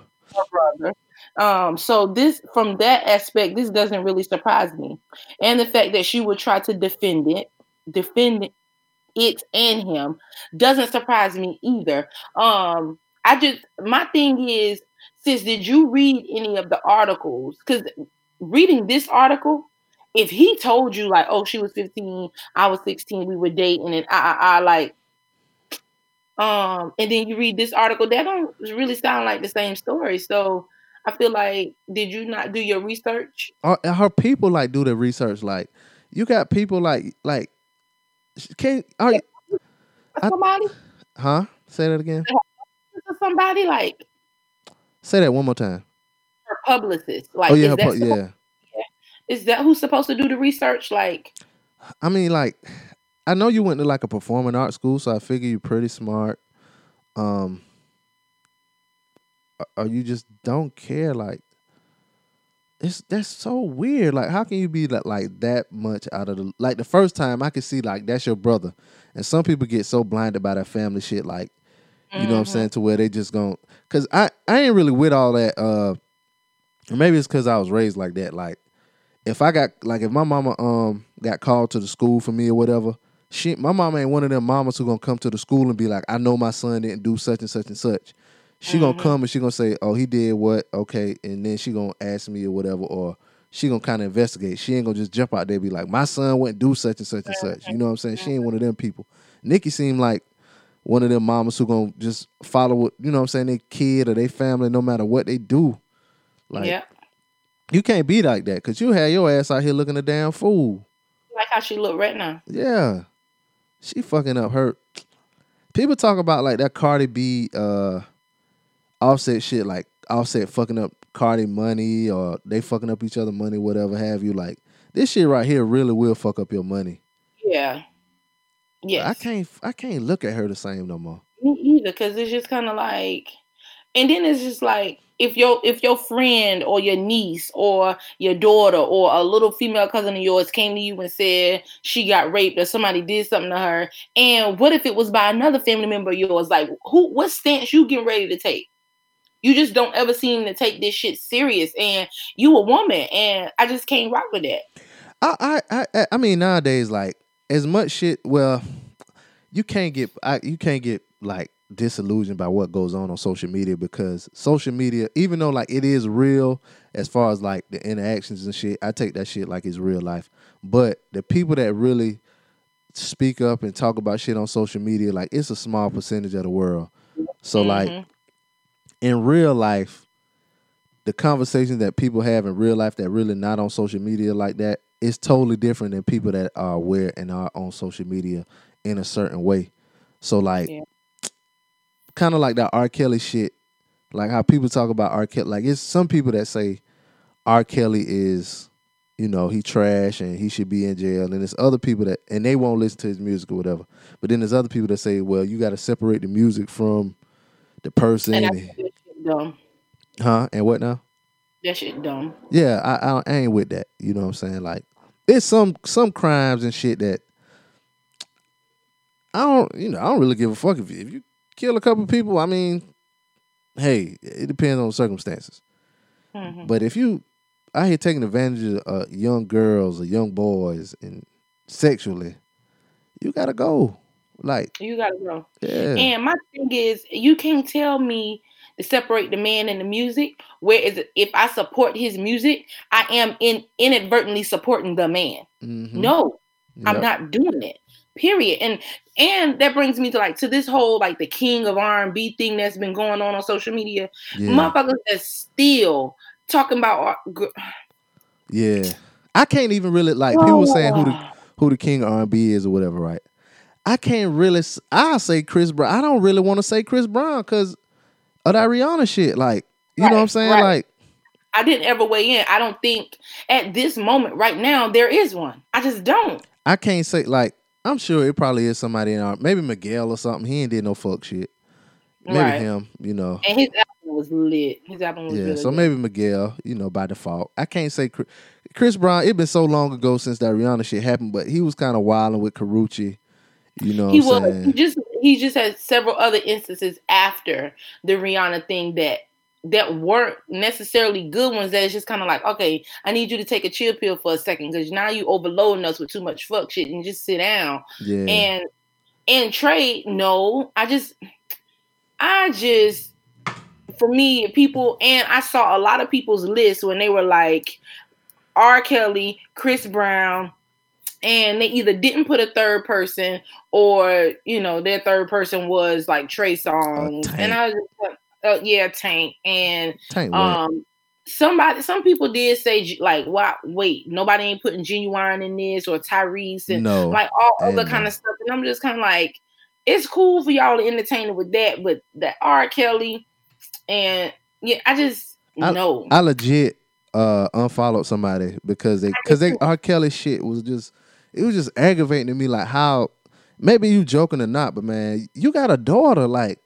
brother. Um, so this from that aspect, this doesn't really surprise me. And the fact that she would try to defend it, defend it and him doesn't surprise me either. Um, I just my thing is, sis, did you read any of the articles? Because reading this article, if he told you like, oh, she was 15, I was 16, we were dating, and I, I, I like um, and then you read this article, that don't really sound like the same story. So I feel like, did you not do your research? her, her people like do the research. Like, you got people like like can are you, I- Somebody, huh? Say that again. somebody like Say that one more time. her publicist? Like, oh yeah, is, that pu- yeah. is that who's supposed to do the research? Like, I mean, like, I know you went to like a performing arts school, so I figure you're pretty smart. Um, or- you just don't care. Like, it's that's so weird. Like, how can you be like, like that much out of the like the first time I could see like that's your brother, and some people get so blinded by that family shit. Like, you know what I'm Mhm. saying, to where they just gon' Cause I I ain't really with all that. Uh, maybe it's cause I was raised like that. Like, if I got like if my mama um got called to the school for me or whatever, she my mama ain't one of them mamas who gonna come to the school and be like, I know my son didn't do such and such and such. She gonna come and she gonna say, Oh, he did what? Okay, and then she gonna ask me or whatever, or she gonna kind of investigate. She ain't gonna just jump out there and be like, My son went do such and such and such. You know what I'm saying? She ain't one of them people. Nicki seemed like one of them mamas who gonna just follow what you know what I'm saying, their kid or their family, no matter what they do. Like yeah, you can't be like that because you had your ass out here looking a damn fool. like how she look right now. Yeah. She fucking up her. People talk about like that Cardi B uh Offset shit, like Offset fucking up Cardi money or they fucking up each other money, whatever have you. Like this shit right here really will fuck up your money. Yeah, Yeah. I can't I can't look at her the same no more. Me either, because it's just kind of like, and then it's just like if your if your friend or your niece or your daughter or a little female cousin of yours came to you and said she got raped or somebody did something to her, and what if it was by another family member of yours? Like, who what stance you getting ready to take? You just don't ever seem to take this shit serious, and you a woman, and I just can't rock with that. I I I, I mean nowadays like as much shit. Well, you can't get I, you can't get like disillusioned by what goes on on social media because social media, even though like it is real as far as like the interactions and shit, I take that shit like it's real life. But the people that really speak up and talk about shit on social media, like it's a small percentage of the world. So like Mhm. In real life, the conversations that people have in real life that really not on social media like that is totally different than people that are aware and are on social media in a certain way. So like Yeah. kind of like that R. Kelly shit, like how people talk about R. Kelly. Like it's some people that say R. Kelly is, you know, he trash and he should be in jail, and there's other people that and they won't listen to his music or whatever. But then there's other people that say, well, you got to separate the music from the person, And and- think that shit dumb. huh? And what now? That shit dumb. Yeah, I, I ain't with that. You know what I'm saying? Like, it's some some crimes and shit that I don't. You know, I don't really give a fuck if you, if you kill a couple people. I mean, hey, it depends on the circumstances. Mhm. But if you I hear taking advantage of uh, young girls or young boys and sexually, you gotta go. Like, You gotta go. yeah, And my thing is, you can't tell me to separate the man and the music. Whereas if I support his music, I am in inadvertently supporting the man. mhm, No, I'm not doing it. Period. And and that brings me to like to this whole like the king of R and B thing that's been going on on social media. Yeah, Motherfuckers that's still talking about yeah. I can't even really like people saying who the Oh. who the king of R&B is or whatever, right? I can't really. I say Chris Brown. I don't really want to say Chris Brown because of that Rihanna shit. Like, you know what I'm saying? right. Like, I didn't ever weigh in. I don't think at this moment right now there is one. I just don't. I can't say like. I'm sure it probably is somebody in our maybe Miguel or something. He ain't did no fuck shit. Maybe Right. him. You know. And his album was lit. His album was Yeah. really So good. maybe Miguel. You know, by default. I can't say Chris, Chris Brown. It been so long ago since that Rihanna shit happened, but he was kind of wilding with Karrueche. You know he was saying? he just he just had several other instances after the Rihanna thing that that weren't necessarily good ones that it's just kind of like okay I need you to take a chill pill for a second because now you overloading us with too much fuck shit and just sit down yeah. and and Trey no I just I just for me people and I saw a lot of people's lists when they were like R Kelly Chris Brown and they either didn't put a third person or you know their third person was like Trey Songz Tank. and I was just like, uh, yeah Tank and Tank um somebody some people did say like wow wait nobody ain't putting Ginuwine in this or Tyrese and no. like all other kind of stuff and I'm just kind of like it's cool for y'all to entertain it with that, but that R. Kelly and yeah, I just I, know. I legit uh unfollowed somebody because they because they R. Kelly shit was just it was just aggravating to me like how maybe you joking or not, but man, you got a daughter like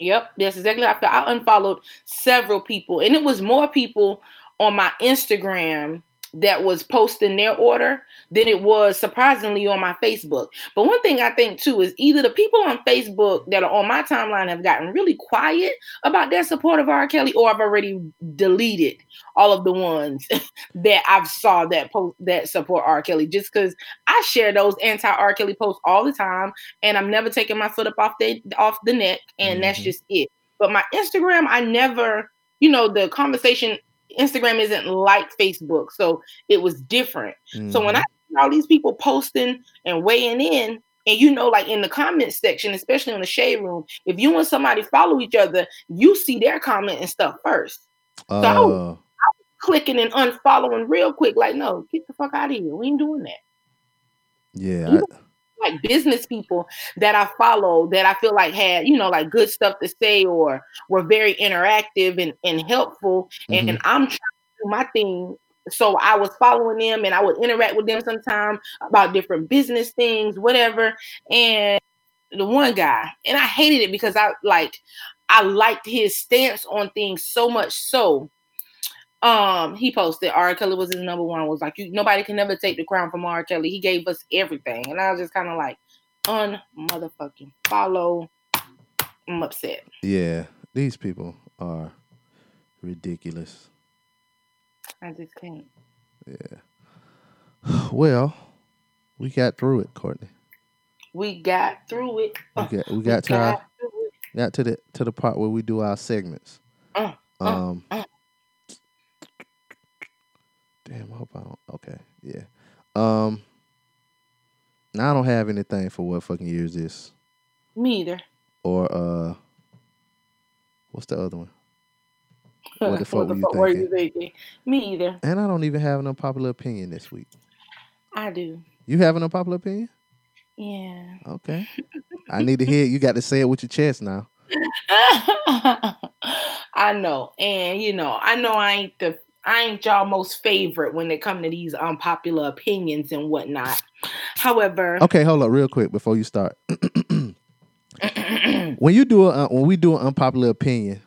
Yep, that's exactly I. I unfollowed several people, and it was more people on my Instagram that was posting their order than it was surprisingly on my Facebook. But one thing I think too is either the people on Facebook that are on my timeline have gotten really quiet about their support of R. Kelly, or I've already deleted all of the ones [LAUGHS] that I've saw that post that support R. Kelly just because I share those anti R. Kelly posts all the time, and I'm never taking my foot up off the off the neck, and that's Mhm. just it. But my Instagram, I never, you know, the conversation Instagram isn't like Facebook, so it was different. So when I see all these people posting and weighing in, and you know, like in the comment section, especially in the shade room, if you and somebody follow each other, you see their comment and stuff first. uh, So- Clicking and unfollowing real quick, like, no, get the fuck out of here. We ain't doing that. yeah, You Like business people that I follow that I feel like had, you know, like good stuff to say or were very interactive and, and helpful. And Mhm. I'm trying to do my thing. So I was following them and I would interact with them sometime about different business things, whatever. And the one guy, and I hated it because I like I liked his stance on things so much so. Um, he posted R. Kelly was his number one. Was like, you nobody can never take the crown from R. Kelly. He gave us everything, and I was just kind of like, un motherfucking follow. I'm upset. yeah. These people are ridiculous. I just can't. Yeah. Well, we got through it, Courtney. We got through it. We Uh, got we got to our got it. got to the to the part where we do our segments. Uh, uh, Um. uh. Damn, I hope I don't. Okay, yeah. Um. Now I don't have anything for what fucking year is this Me either. or uh. What's the other one? [LAUGHS] What the fuck were you were thinking? thinking? Me either. And I don't even have an unpopular opinion this week. I do. You have an unpopular opinion? Yeah. Okay. I need to hear it. You got to say it with your chest now. [LAUGHS] I know, and you know, I know I ain't the I ain't y'all most favorite when it come to these unpopular opinions and whatnot. However, Okay, hold up, real quick before you start. [CLEARS THROAT] when you do a uh, when we do an unpopular opinion,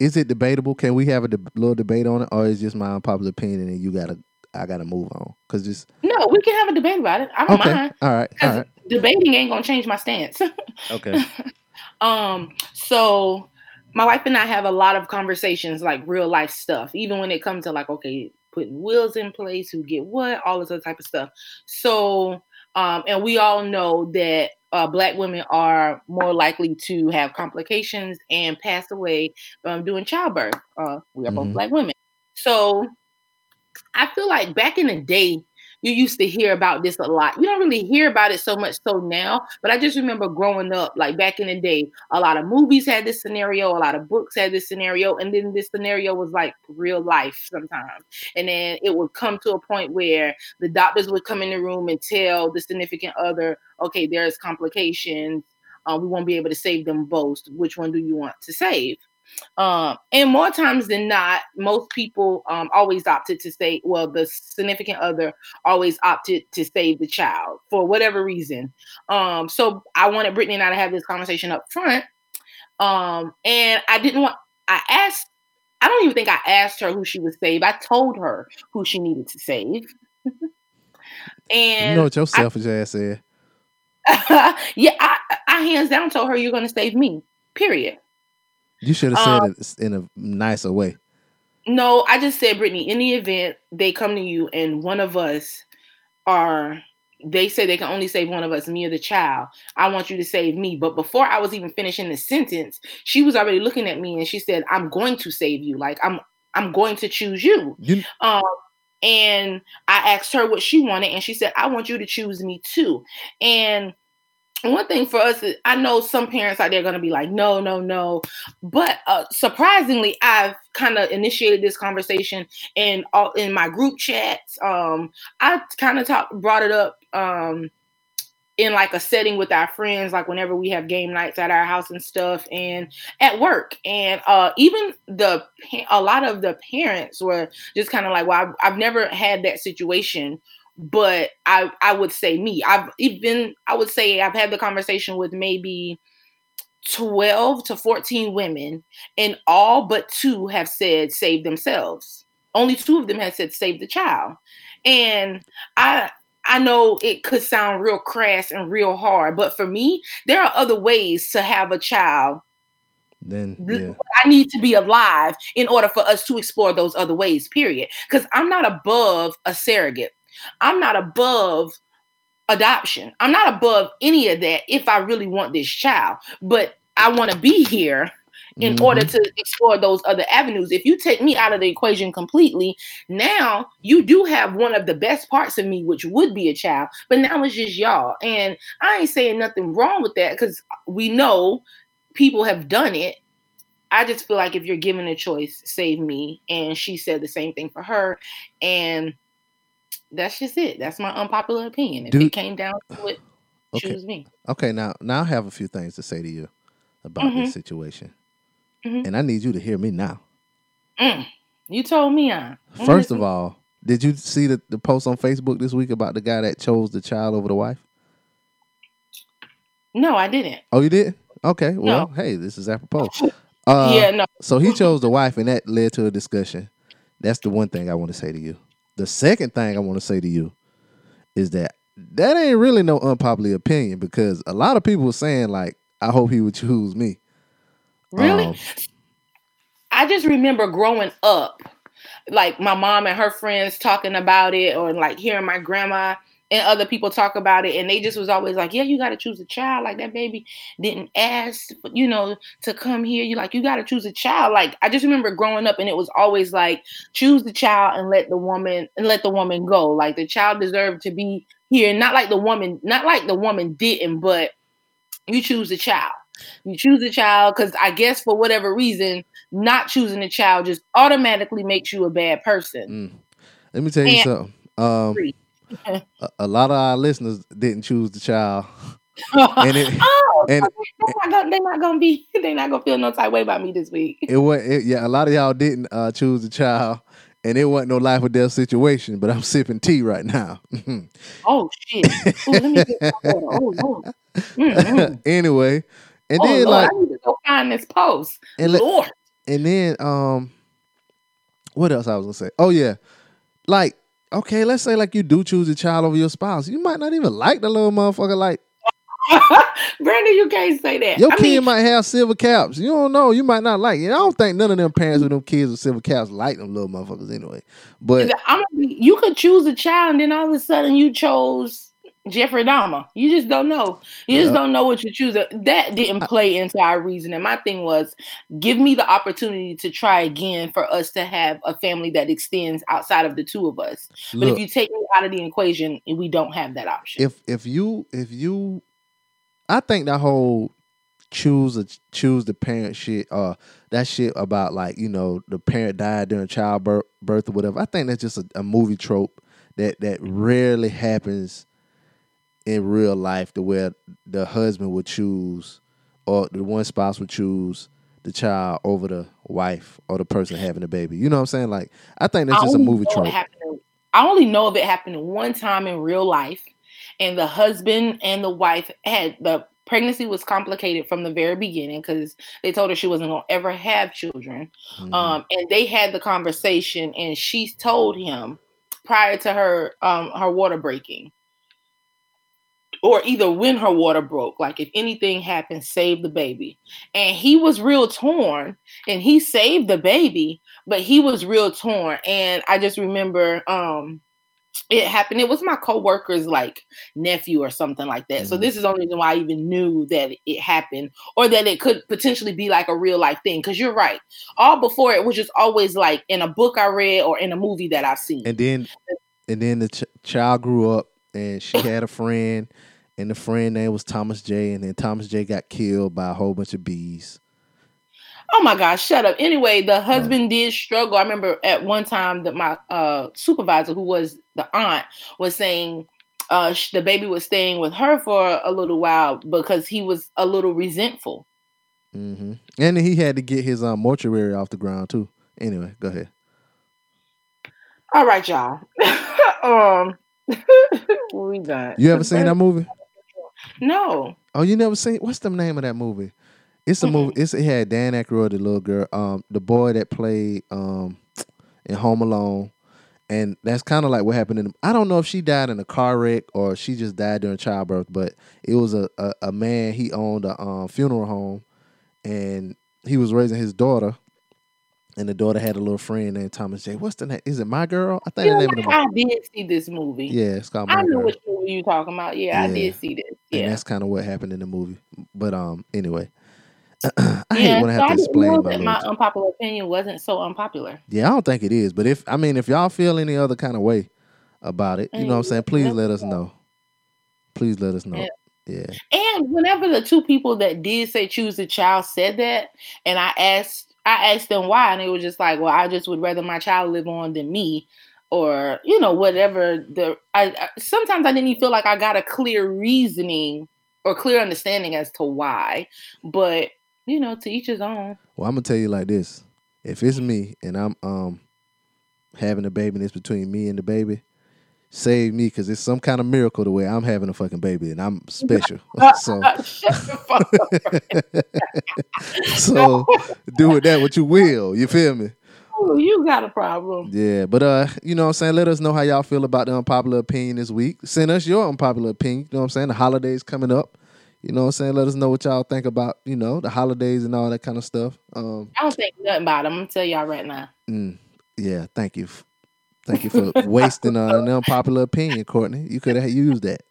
is it debatable? Can we have a de- little debate on it, or is just my unpopular opinion and you gotta I gotta move on? Cause just no, we can have a debate about it. I don't okay, mind. all right, all right, Debating ain't gonna change my stance. okay, [LAUGHS] Um, so my wife and I have a lot of conversations, like real life stuff, even when it comes to like, okay, putting wills in place, who get what, all this other type of stuff. So, um, and we all know that uh, black women are more likely to have complications and pass away um, during childbirth. Uh, we are both black women. So I feel like back in the day, you used to hear about this a lot. You don't really hear about it so much so now, but I just remember growing up, like back in the day, a lot of movies had this scenario, a lot of books had this scenario, and then this scenario was like real life sometimes. And then it would come to a point where the doctors would come in the room and tell the significant other, okay, there's complications. Uh, we won't be able to save them both. Which one do you want to save? Um, and more times than not, most people um, always opted to say, well, the significant other always opted to save the child for whatever reason. Um, so I wanted Brittany and I to have this conversation up front. Um, and I didn't want, I asked, I don't even think I asked her who she would save. I told her who she needed to save. [LAUGHS] and you know what your selfish ass said. [LAUGHS] yeah, I, I hands down told her you're going to save me, period. You should have said Um, it in a nicer way. No, I just said, Brittany, in the event they come to you and one of us are, they say they can only save one of us, me or the child. I want you to save me. But before I was even finishing the sentence, she was already looking at me and she said, I'm going to save you. Like, I'm, I'm going to choose you. You Um, and I asked her what she wanted, and she said, I want you to choose me too. And one thing for us is I know some parents out there are going to be like, no, no, no. But uh, surprisingly, I've kind of initiated this conversation in all in my group chats. Um, I kind of talked, brought it up um, in like a setting with our friends, like whenever we have game nights at our house and stuff, and at work, and uh, even the a lot of the parents were just kind of like, "Well, I've, I've never had that situation." But I, I would say me. I've even I would say I've had the conversation with maybe 12 to 14 women, and all but two have said save themselves. Only two of them have said save the child. And I I know it could sound real crass and real hard, but for me, there are other ways to have a child. Then yeah. I need to be alive in order for us to explore those other ways, period. Because I'm not above a surrogate. I'm not above adoption. I'm not above any of that if I really want this child, but I want to be here in Mhm. order to explore those other avenues. If you take me out of the equation completely, now you do have one of the best parts of me, which would be a child, but now it's just y'all. And I ain't saying nothing wrong with that because we know people have done it. I just feel like if you're given a choice, save me. And she said the same thing for her. And that's just it. That's my unpopular opinion. If Do- it came down to it, Okay. choose me. Okay, now now I have a few things to say to you about this situation, Mhm. and I need you to hear me now. Mm, you told me I. First of all, did you see the, the post on Facebook this week about the guy that chose the child over the wife? no, I didn't. Oh, you did? Okay. Well, hey, this is apropos. [LAUGHS] Uh, yeah, no. So he chose the wife, and that led to a discussion. That's the one thing I want to say to you. The second thing I want to say to you is that that ain't really no unpopular opinion because a lot of people were saying like, "I hope he would choose me." Really? Um, I just remember growing up, like my mom and her friends talking about it, or like hearing my grandma and other people talk about it, and they just was always like, "Yeah, you got to choose a child. Like that baby didn't ask, you know, to come here. You like you got to choose a child." Like I just remember growing up, and it was always like, "Choose the child and let the woman and let the woman go. Like the child deserved to be here, not like the woman, not like the woman didn't, but you choose the child." You choose a child because I guess for whatever reason, not choosing a child just automatically makes you a bad person. mm. Let me tell you And- something. Um. A, a lot of our listeners didn't choose the child, [LAUGHS] and it oh, and they're not, gonna, they're not gonna be. [LAUGHS] They're not gonna feel no type way about me this week. it was it, yeah. A lot of y'all didn't uh, choose the child, and it wasn't no life or death situation. But I'm sipping tea right now. [LAUGHS] Oh shit! Ooh, let me get my water. Oh Lord. Mm, mm. anyway, and Oh, then Lord, like I need to go find this post. and, le- Lord. and then um, what else I was gonna say? Oh yeah, like okay, let's say like you do choose a child over your spouse, you might not even like the little motherfucker. Like [LAUGHS] Brandon, you can't say that. your I kid mean, might have silver caps. You don't know. You might not like. it. I don't think none of them parents with them kids with silver caps like them little motherfuckers anyway. But I'm you could choose a child and then all of a sudden you chose Jeffrey Dahmer. You just don't know. You just don't know what you choose. That didn't play into our reasoning. My thing was give me the opportunity to try again for us to have a family that extends outside of the two of us. But if you take me out of the equation, we don't have that option. if if you if you I think that whole choose a choose the parent shit uh that shit about like you know the parent died during childbirth birth or whatever I think that's just a, a movie trope that that rarely happens in real life to where the husband would choose or the one spouse would choose the child over the wife or the person having the baby you know what I'm saying like I think that's I just a movie trope I only know of it happening one time in real life, and the husband and the wife had the pregnancy was complicated from the very beginning because they told her she wasn't gonna ever have children. Mhm. Um, and they had the conversation, and she told him prior to her um her water breaking. Or either when her water broke, like if anything happened, save the baby. And he was real torn, and he saved the baby, but he was real torn and i just remember um it happened it was my co-worker's like nephew or something like that so Mhm. this is the only reason why i even knew that it happened or that it could potentially be like a real life thing because you're right all before it was just always like in a book i read or in a movie that i've seen and then and then the ch- child grew up and she had a friend and the friend name was Thomas J and then Thomas J got killed by a whole bunch of bees. Oh my gosh, shut up. Anyway, the husband did struggle. I remember at one time that my uh supervisor, who was the aunt, was saying uh, the baby was staying with her for a little while because he was a little resentful. hmm And he had to get his um, mortuary off the ground too. Anyway, go ahead. All right, y'all. [LAUGHS] um, [LAUGHS] we done. You ever seen that movie? No. Oh, you never seen? What's the name of that movie? It's a movie. It's it had Dan Aykroyd, the little girl, um, the boy that played um, in Home Alone, and that's kind of like what happened in. I don't know if she died in a car wreck or she just died during childbirth, but it was a a, a man. He owned a um, funeral home, and he was raising his daughter, and the daughter had a little friend named Thomas J. What's the name? Is it My Girl? I think Feel the name of the movie. I did see this movie. Yeah, it's called I My knew Girl. which movie you talking about. Yeah, I did see this. And Yeah. that's kind of what happened in the movie. But um, anyway, [CLEARS THROAT] I hate yeah, when I have to explain my, that my unpopular opinion wasn't so unpopular. Yeah, I don't think it is. But if I mean, if y'all feel any other kind of way about it, you know what I'm saying? Please let us know. Please let us know. Yeah. Yeah. And whenever the two people that did say choose the child said that, and I asked, I asked them why, and they were just like, "Well, I just would rather my child live on than me," or you know, whatever. The I, I sometimes I didn't even feel like I got a clear reasoning or clear understanding as to why, but you know, to each his own. Well, I'm gonna tell you like this: if it's me and I'm um having a baby and it's between me and the baby, save me because it's some kind of miracle the way I'm having a fucking baby and I'm special. [LAUGHS] [LAUGHS] so [LAUGHS] so do with that what you will. You feel me? Ooh, you got a problem. Yeah, but uh, you know what I'm saying? Let us know how y'all feel about the unpopular opinion this week. Send us your unpopular opinion. You know what I'm saying? The holidays coming up. You know what I'm saying? Let us know what y'all think about, you know, the holidays and all that kind of stuff. Um, I don't think nothing about it. I'm gonna tell y'all right now. mm, yeah, thank you. Thank you for wasting uh, an unpopular opinion, Courtney. You could have used that.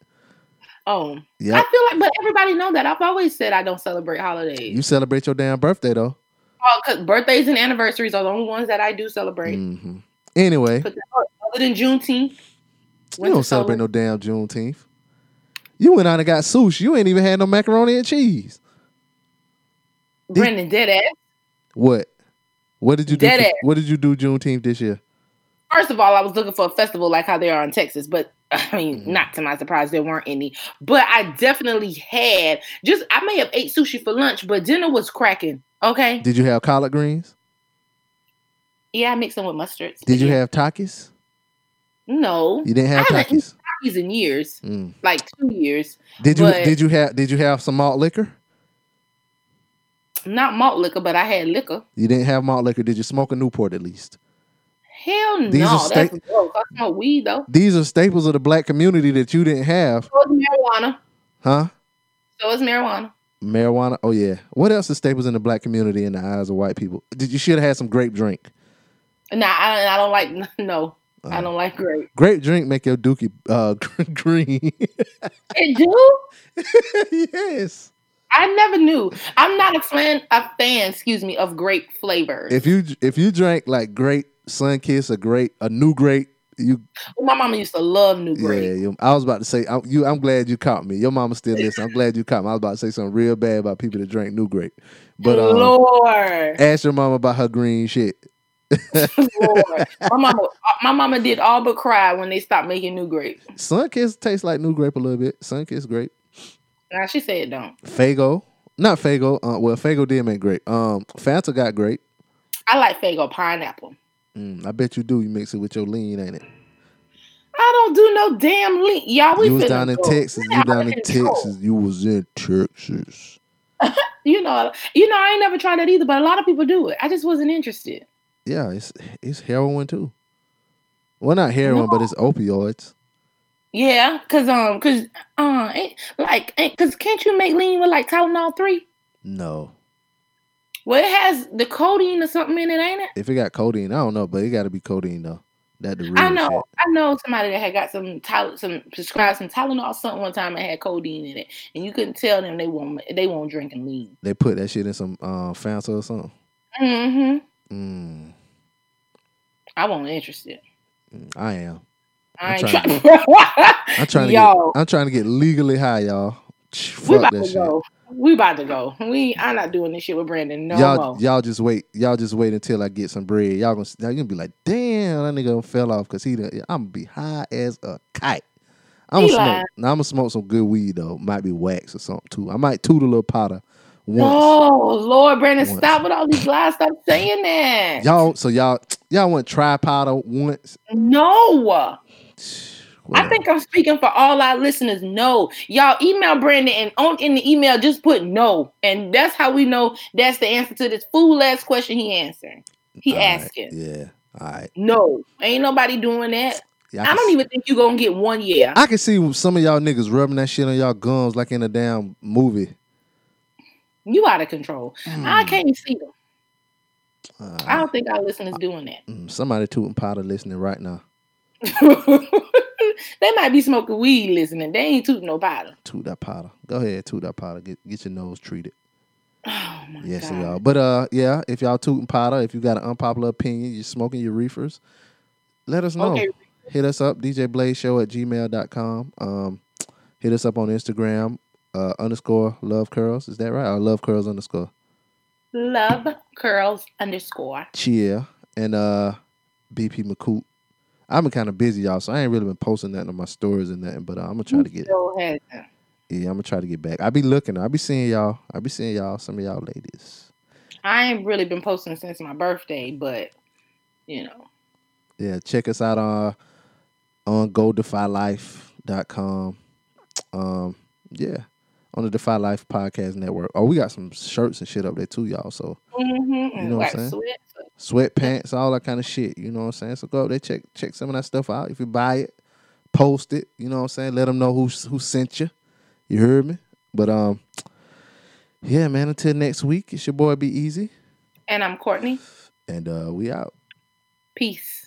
Oh, yeah. I feel like, but everybody know that. I've always said I don't celebrate holidays. You celebrate your damn birthday though. Oh, because birthdays and anniversaries are the only ones that I do celebrate. hmm Anyway, other than Juneteenth, you don't celebrate no damn Juneteenth. You went out and got sushi. You ain't even had no macaroni and cheese. Brendan did ass. What? What did you do? Dead for- ass. what did you do Juneteenth this year? First of all, I was looking for a festival like how they are in Texas, but [LAUGHS] I mean, Mm-hmm. not to my surprise, there weren't any. But I definitely had just I may have ate sushi for lunch, but dinner was cracking. Okay, Did you have collard greens? yeah, I mixed them with mustards. Did you have takis? No, You didn't have I takis. Takis in years, Mm. like two years. Did you but- did you have did you have some malt liquor? Not malt liquor, but I had liquor. You didn't have malt liquor. Did you smoke a Newport at least? Hell no, These are that's gross. I smoke weed though. These are staples of the black community that you didn't have, So is marijuana. huh? So is marijuana. Marijuana. Oh yeah. What else is staples in the black community in the eyes of white people? Did you should have had some grape drink? Nah, I, I don't like [LAUGHS] no. Oh. I don't like grape. Grape drink make your dookie uh, [LAUGHS] green. It do? [LAUGHS] yes. I never knew. I'm not a fan. A fan, excuse me, of grape flavors. If you if you drank like grape Sunkist, a great, a NuGrape, you My mama used to love new great. yeah. You, I was about to say I, you. I'm glad you caught me. Your mama still listen. I'm glad you caught me. I was about to say something real bad about people that drank NuGrape, but um, Lord, ask your mama about her green shit. Lord. [LAUGHS] my mama, my mama did all but cry when they stopped making new grape. Sunkist tastes like NuGrape a little bit. Sunkist grape. Now she said it don't. Faygo, not Faygo. Uh, well, Faygo did make grape. Um, Fanta got grape. I like Faygo pineapple. Mm, I bet you do. You mix it with your lean, ain't it? I don't do no damn lean. Y'all, we you was down in go. Texas. You down in go. Texas. You was in Texas. [LAUGHS] You know, you know, I ain't never tried that either, but a lot of people do it. I just wasn't interested. Yeah, it's it's heroin too. Well, not heroin, but it's opioids. Yeah, cause um, cause uh, ain't, like, ain't, cause can't you make lean with like Tylenol three? No, Well, it has the codeine or something in it, ain't it? if it got codeine, I don't know, but it got to be codeine though. That the real I know, shit. I know somebody that had got some some prescribed some Tylenol something one time and had codeine in it, and you couldn't tell them they won't they won't drink and lean. They put that shit in some uh, Fanta or something. Mm-hmm. Mm, I wasn't interested. mm, I am. I I'm ain't trying trying. [LAUGHS] I'm trying to get. I'm trying to get legally high, y'all. we about that to shit. go. We about to go. We I'm not doing this shit with Brandon no y'all, more. y'all just wait. Y'all just wait until I get some bread. Y'all gonna, y'all gonna be like, damn, that nigga fell off because he. done- I'm gonna be high as a kite. I'm He gonna smoke. Now I'm gonna smoke some good weed though. Might be wax or something too. I might toot a little powder once. No, Lord, Brandon, Once. stop with all these lies. Stop saying that. Y'all, so y'all, y'all want try powder once? No. I think I'm speaking for all our listeners. No, y'all email Brandon and on in the email just put no, and that's how we know that's the answer to this fool ass question he answered. He all right, asking Yeah. All right. no, ain't nobody doing that. Yeah, I can don't even think you gonna get one year. I can see some of y'all niggas rubbing that shit on y'all gums like in a damn movie. You out of control. I can't see them. Uh, I don't think our listeners doing that. mm, somebody tooting powder listening right now. [LAUGHS] they might be smoking weed listening. They ain't tooting no powder. Toot that powder. Go ahead, toot that powder. Get get your nose treated. Oh my Yes, god. y'all. But uh, yeah, if y'all tooting powder, if you got an unpopular opinion, you're smoking your reefers, let us know. Okay. Hit us up, djblazeshow at gmail.com. Um, hit us up on Instagram, uh, underscore love curls. Is that right? Or love curls underscore. Love curls underscore. Cheer and uh, BP McCoot. I've been kind of busy, y'all, so I ain't really been posting nothing on my stories and nothing. But uh, I'm gonna try to get, yeah, I'm gonna try to get back. I be looking, I be seeing y'all, I be seeing y'all, some of y'all ladies. I ain't really been posting since my birthday, but you know, Yeah, check us out on on godefylife.com. Um, yeah, on the Defy Life Podcast Network. Oh, we got some shirts and shit up there too, y'all. So mm-hmm, You know what I'm saying? sweatpants, all that kind of shit. You know what I'm saying? So go up there, check check some of that stuff out. If you buy it, post it. You know what I'm saying? Let them know who who sent you. You heard me? But um, yeah, man. Until next week, it's your boy Be Easy, And I'm Courtney. and uh, we out. Peace.